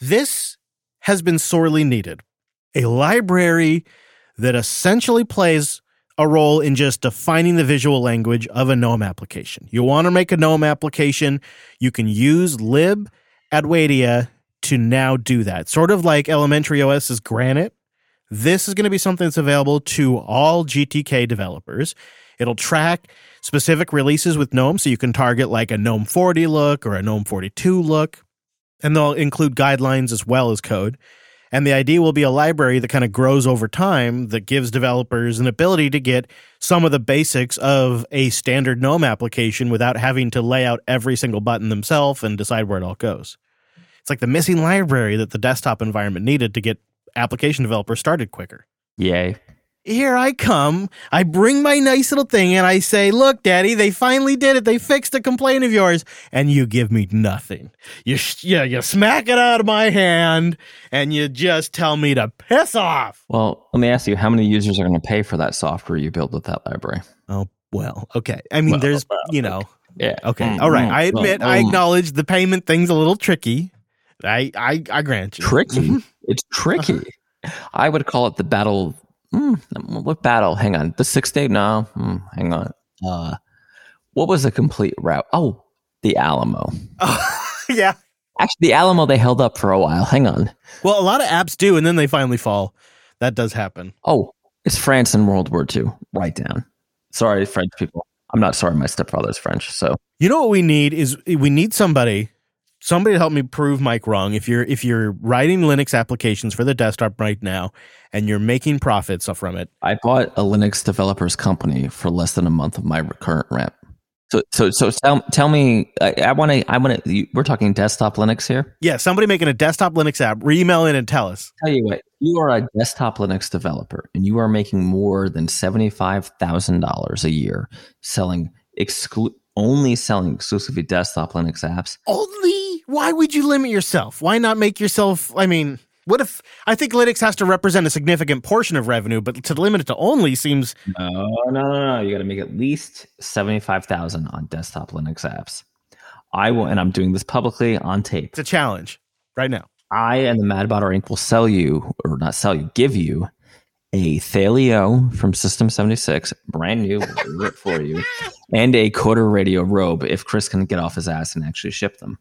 S1: This has been sorely needed. A library that essentially plays a role in just defining the visual language of a GNOME application. You want to make a GNOME application, you can use lib adwaita to now do that. Sort of like Elementary OS's Granite. This is going to be something that's available to all GTK developers. It'll track specific releases with GNOME, so you can target like a GNOME 40 look or a GNOME 42 look. And they'll include guidelines as well as code. And the idea will be a library that kind of grows over time that gives developers an ability to get some of the basics of a standard GNOME application without having to lay out every single button themselves and decide where it all goes. It's like the missing library that the desktop environment needed to get application developers started quicker.
S2: Yay.
S1: Here I come. I bring my nice little thing and I say, Look, Daddy, they finally did it. They fixed a complaint of yours. And you give me nothing. You, sh- yeah, you smack it out of my hand and you just tell me to piss off.
S2: Well, let me ask you, how many users are going to pay for that software you build with that library?
S1: Oh, well, okay. I mean,
S2: Well,
S1: there's,
S2: well,
S1: you know,
S2: Yeah.
S1: okay.
S2: Mm,
S1: All right.
S2: mm,
S1: I admit,
S2: mm,
S1: I acknowledge the payment thing's a little tricky. I, I, I grant you.
S2: tricky. It's tricky. I would call it the battle. Mm, what battle? Hang on. The six day? No. Mm, hang on. Uh, what was the complete route? Oh, the Alamo.
S1: Oh, *laughs* yeah.
S2: Actually, the Alamo they held up for a while. Hang on.
S1: Well, a lot of apps do, and then they finally fall. That does happen.
S2: Oh, it's France in World War II. Write down. Sorry, French people. I'm not sorry. My stepfather's French. So
S1: You know what we need is we need somebody somebody help me prove Mike wrong. If you're if you're writing Linux applications for the desktop right now and you're making profits from it,
S2: I bought a Linux developers company for less than a month of my current rent. So, so, so tell, tell me, I want to, I want to, we're talking desktop Linux here.
S1: yeah, somebody making a desktop Linux app, re-email in and tell us.
S2: Tell you what, you are a desktop Linux developer and you are making more than $75,000 a year selling exclu- only selling exclusively desktop Linux apps.
S1: Only why would you limit yourself? Why not make yourself I mean, what if I think Linux has to represent a significant portion of revenue, but to limit it to only seems
S2: No, no, no, no. You got to make at least 75,000 on desktop Linux apps. I will, and I'm doing this publicly on tape.
S1: it's a challenge right now.
S2: I and the Mad Botter Inc. will sell you, or not sell you, give you a Thelio from System 76, brand new, we'll for you, and a Coder Radio robe if Chris can get off his ass and actually ship them.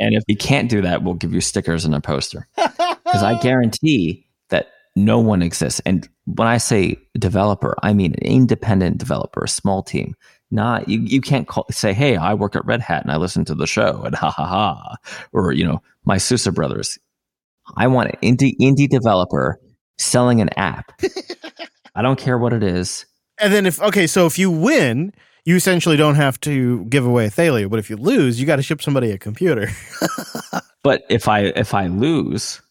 S2: And if he can't do that, we'll give you stickers and a poster. *laughs* Because I guarantee that no one exists. And when I say developer, I mean an independent developer, a small team. Not you, you can't call, say, hey, I work at Red Hat and I listen to the show and ha ha ha. Or, you know, my SUSE brothers. I want an indie indie developer selling an app. *laughs* I don't care what it is.
S1: And then if okay, so if you win, you essentially don't have to give away a Thelio, but if you lose, you got to ship somebody a computer. *laughs*
S2: But if I if I lose,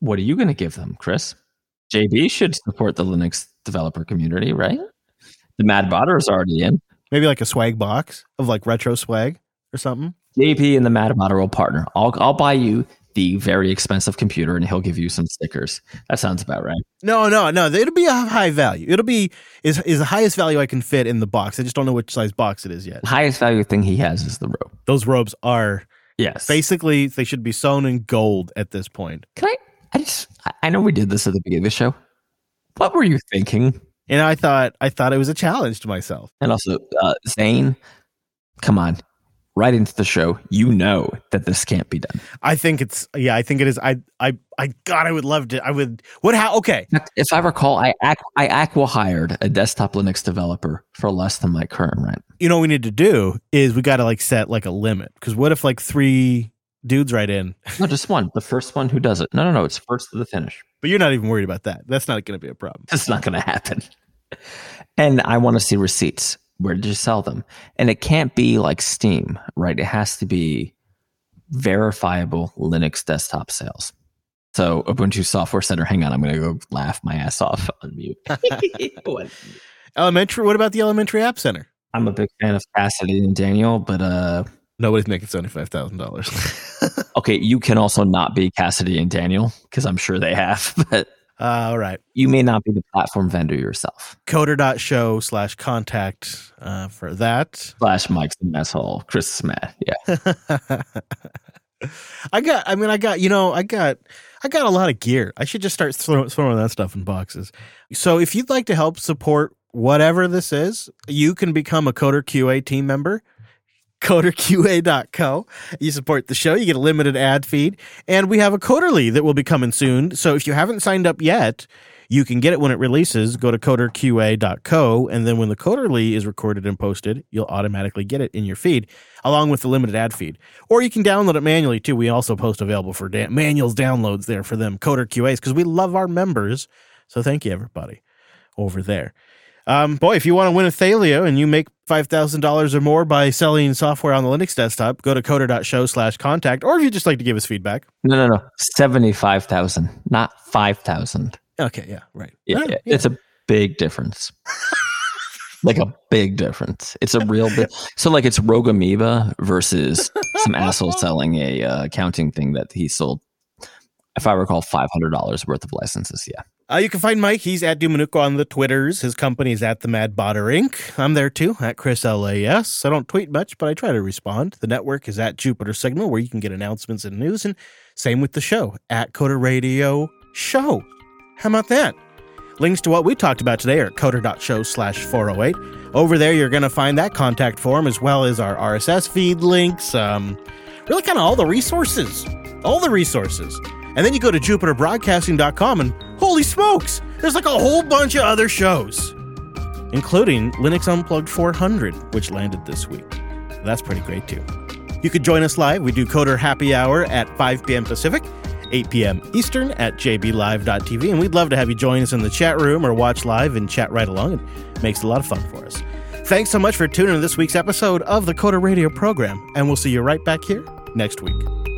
S2: what are you going to give them, Chris? JB should support the Linux developer community, right? The Mad Botter is already in.
S1: Maybe like a swag box of like retro swag or something.
S2: JB and the Mad Botter will partner. I'll I'll buy you the very expensive computer, and he'll give you some stickers. That sounds about right.
S1: No, no, no. It'll be a high value. It'll be is is the highest value I can fit in the box. I just don't know which size box it is yet.
S2: The highest value thing he has is the rope.
S1: Those robes are
S2: Yes.
S1: basically they should be sewn in gold at this point.
S2: Can I? I just. I- I know we did this at the beginning of the show. What were you thinking?
S1: And I thought I thought it was a challenge to myself.
S2: And also, uh, Zane, come on, right into the show. You know that this can't be done.
S1: I think it's yeah, I think it is. I I I God, I would love to. I would. What? How? Okay,
S2: If I recall, I I aqua hired a desktop Linux developer for less than my current rent.
S1: you know what we need to do is we got to like set like a limit because what if like three dudes write in, *laughs*
S2: No, just one. The first one who does it. No, no, no. It's first to the finish.
S1: but you're not even worried about that. That's not going to be a problem.
S2: It's not going to happen. And I want to see receipts. Where did you sell them? And it can't be like Steam, right? It has to be verifiable Linux desktop sales. So Ubuntu Software Center. Hang on, I'm going to go laugh my ass off *laughs* on mute. *laughs*
S1: Elementary. What about the elementary app center?
S2: I'm a big fan of Cassidy and Daniel, but uh,
S1: Nobody's making seventy five thousand dollars. *laughs*
S2: okay, you can also not be Cassidy and Daniel because I'm sure they have, but
S1: All right.
S2: you may not be the platform vendor yourself.
S1: Coder.show slash contact uh, for that.
S2: Slash Mike's an asshole. Chris is mad. Yeah. *laughs*
S1: I got, I mean, I got, you know, I got, I got a lot of gear. I should just start throw, throwing that stuff in boxes. So if you'd like to help support whatever this is, you can become a Coder QA team member. CoderQA.co. You support the show, you get a limited ad feed, and we have a Coderly that will be coming soon. So if you haven't signed up yet, you can get it when it releases. Go to coderqa.co, and then when the Coderly is recorded and posted, you'll automatically get it in your feed, along with the limited ad feed. Or you can download it manually too. We also post available for da- manuals downloads there for them Coder QAs because we love our members. So thank you everybody over there. Um, boy, if you want to win a Thelio and you make $5,000 or more by selling software on the Linux desktop, go to coder.show slash contact. Or if you'd just like to give us feedback.
S2: No, no, no. 75,000, not 5,000.
S1: Okay, yeah, right.
S2: Yeah,
S1: Yeah, yeah.
S2: It's a big difference. *laughs* like a big difference. It's a real big. So, like, it's Rogue Amoeba versus *laughs* some asshole selling a uh, accounting thing that he sold, if I recall, $500 worth of licenses. Yeah.
S1: Uh, you can find Mike. He's at Dominucco on the Twitters. His company is at the Mad Botter Inc. I'm there too, at Chris LAS. I don't tweet much, but I try to respond. The network is at Jupiter Signal, where you can get announcements and news. And same with the show, at Coder Radio Show. How about that? Links to what we talked about today are at coder.show slash 408. Over there, you're going to find that contact form as well as our RSS feed links. Um, really, kind of all the resources. All the resources. And then you go to jupiterbroadcasting.com and holy smokes, there's like a whole bunch of other shows, including Linux Unplugged 400, which landed this week. That's pretty great too. You could join us live. We do Coder Happy Hour at 5 p.m. Pacific, 8 p.m. Eastern at jblive.tv. And we'd love to have you join us in the chat room or watch live and chat right along. It makes a lot of fun for us. Thanks so much for tuning in to this week's episode of the Coder Radio program, and we'll see you right back here next week.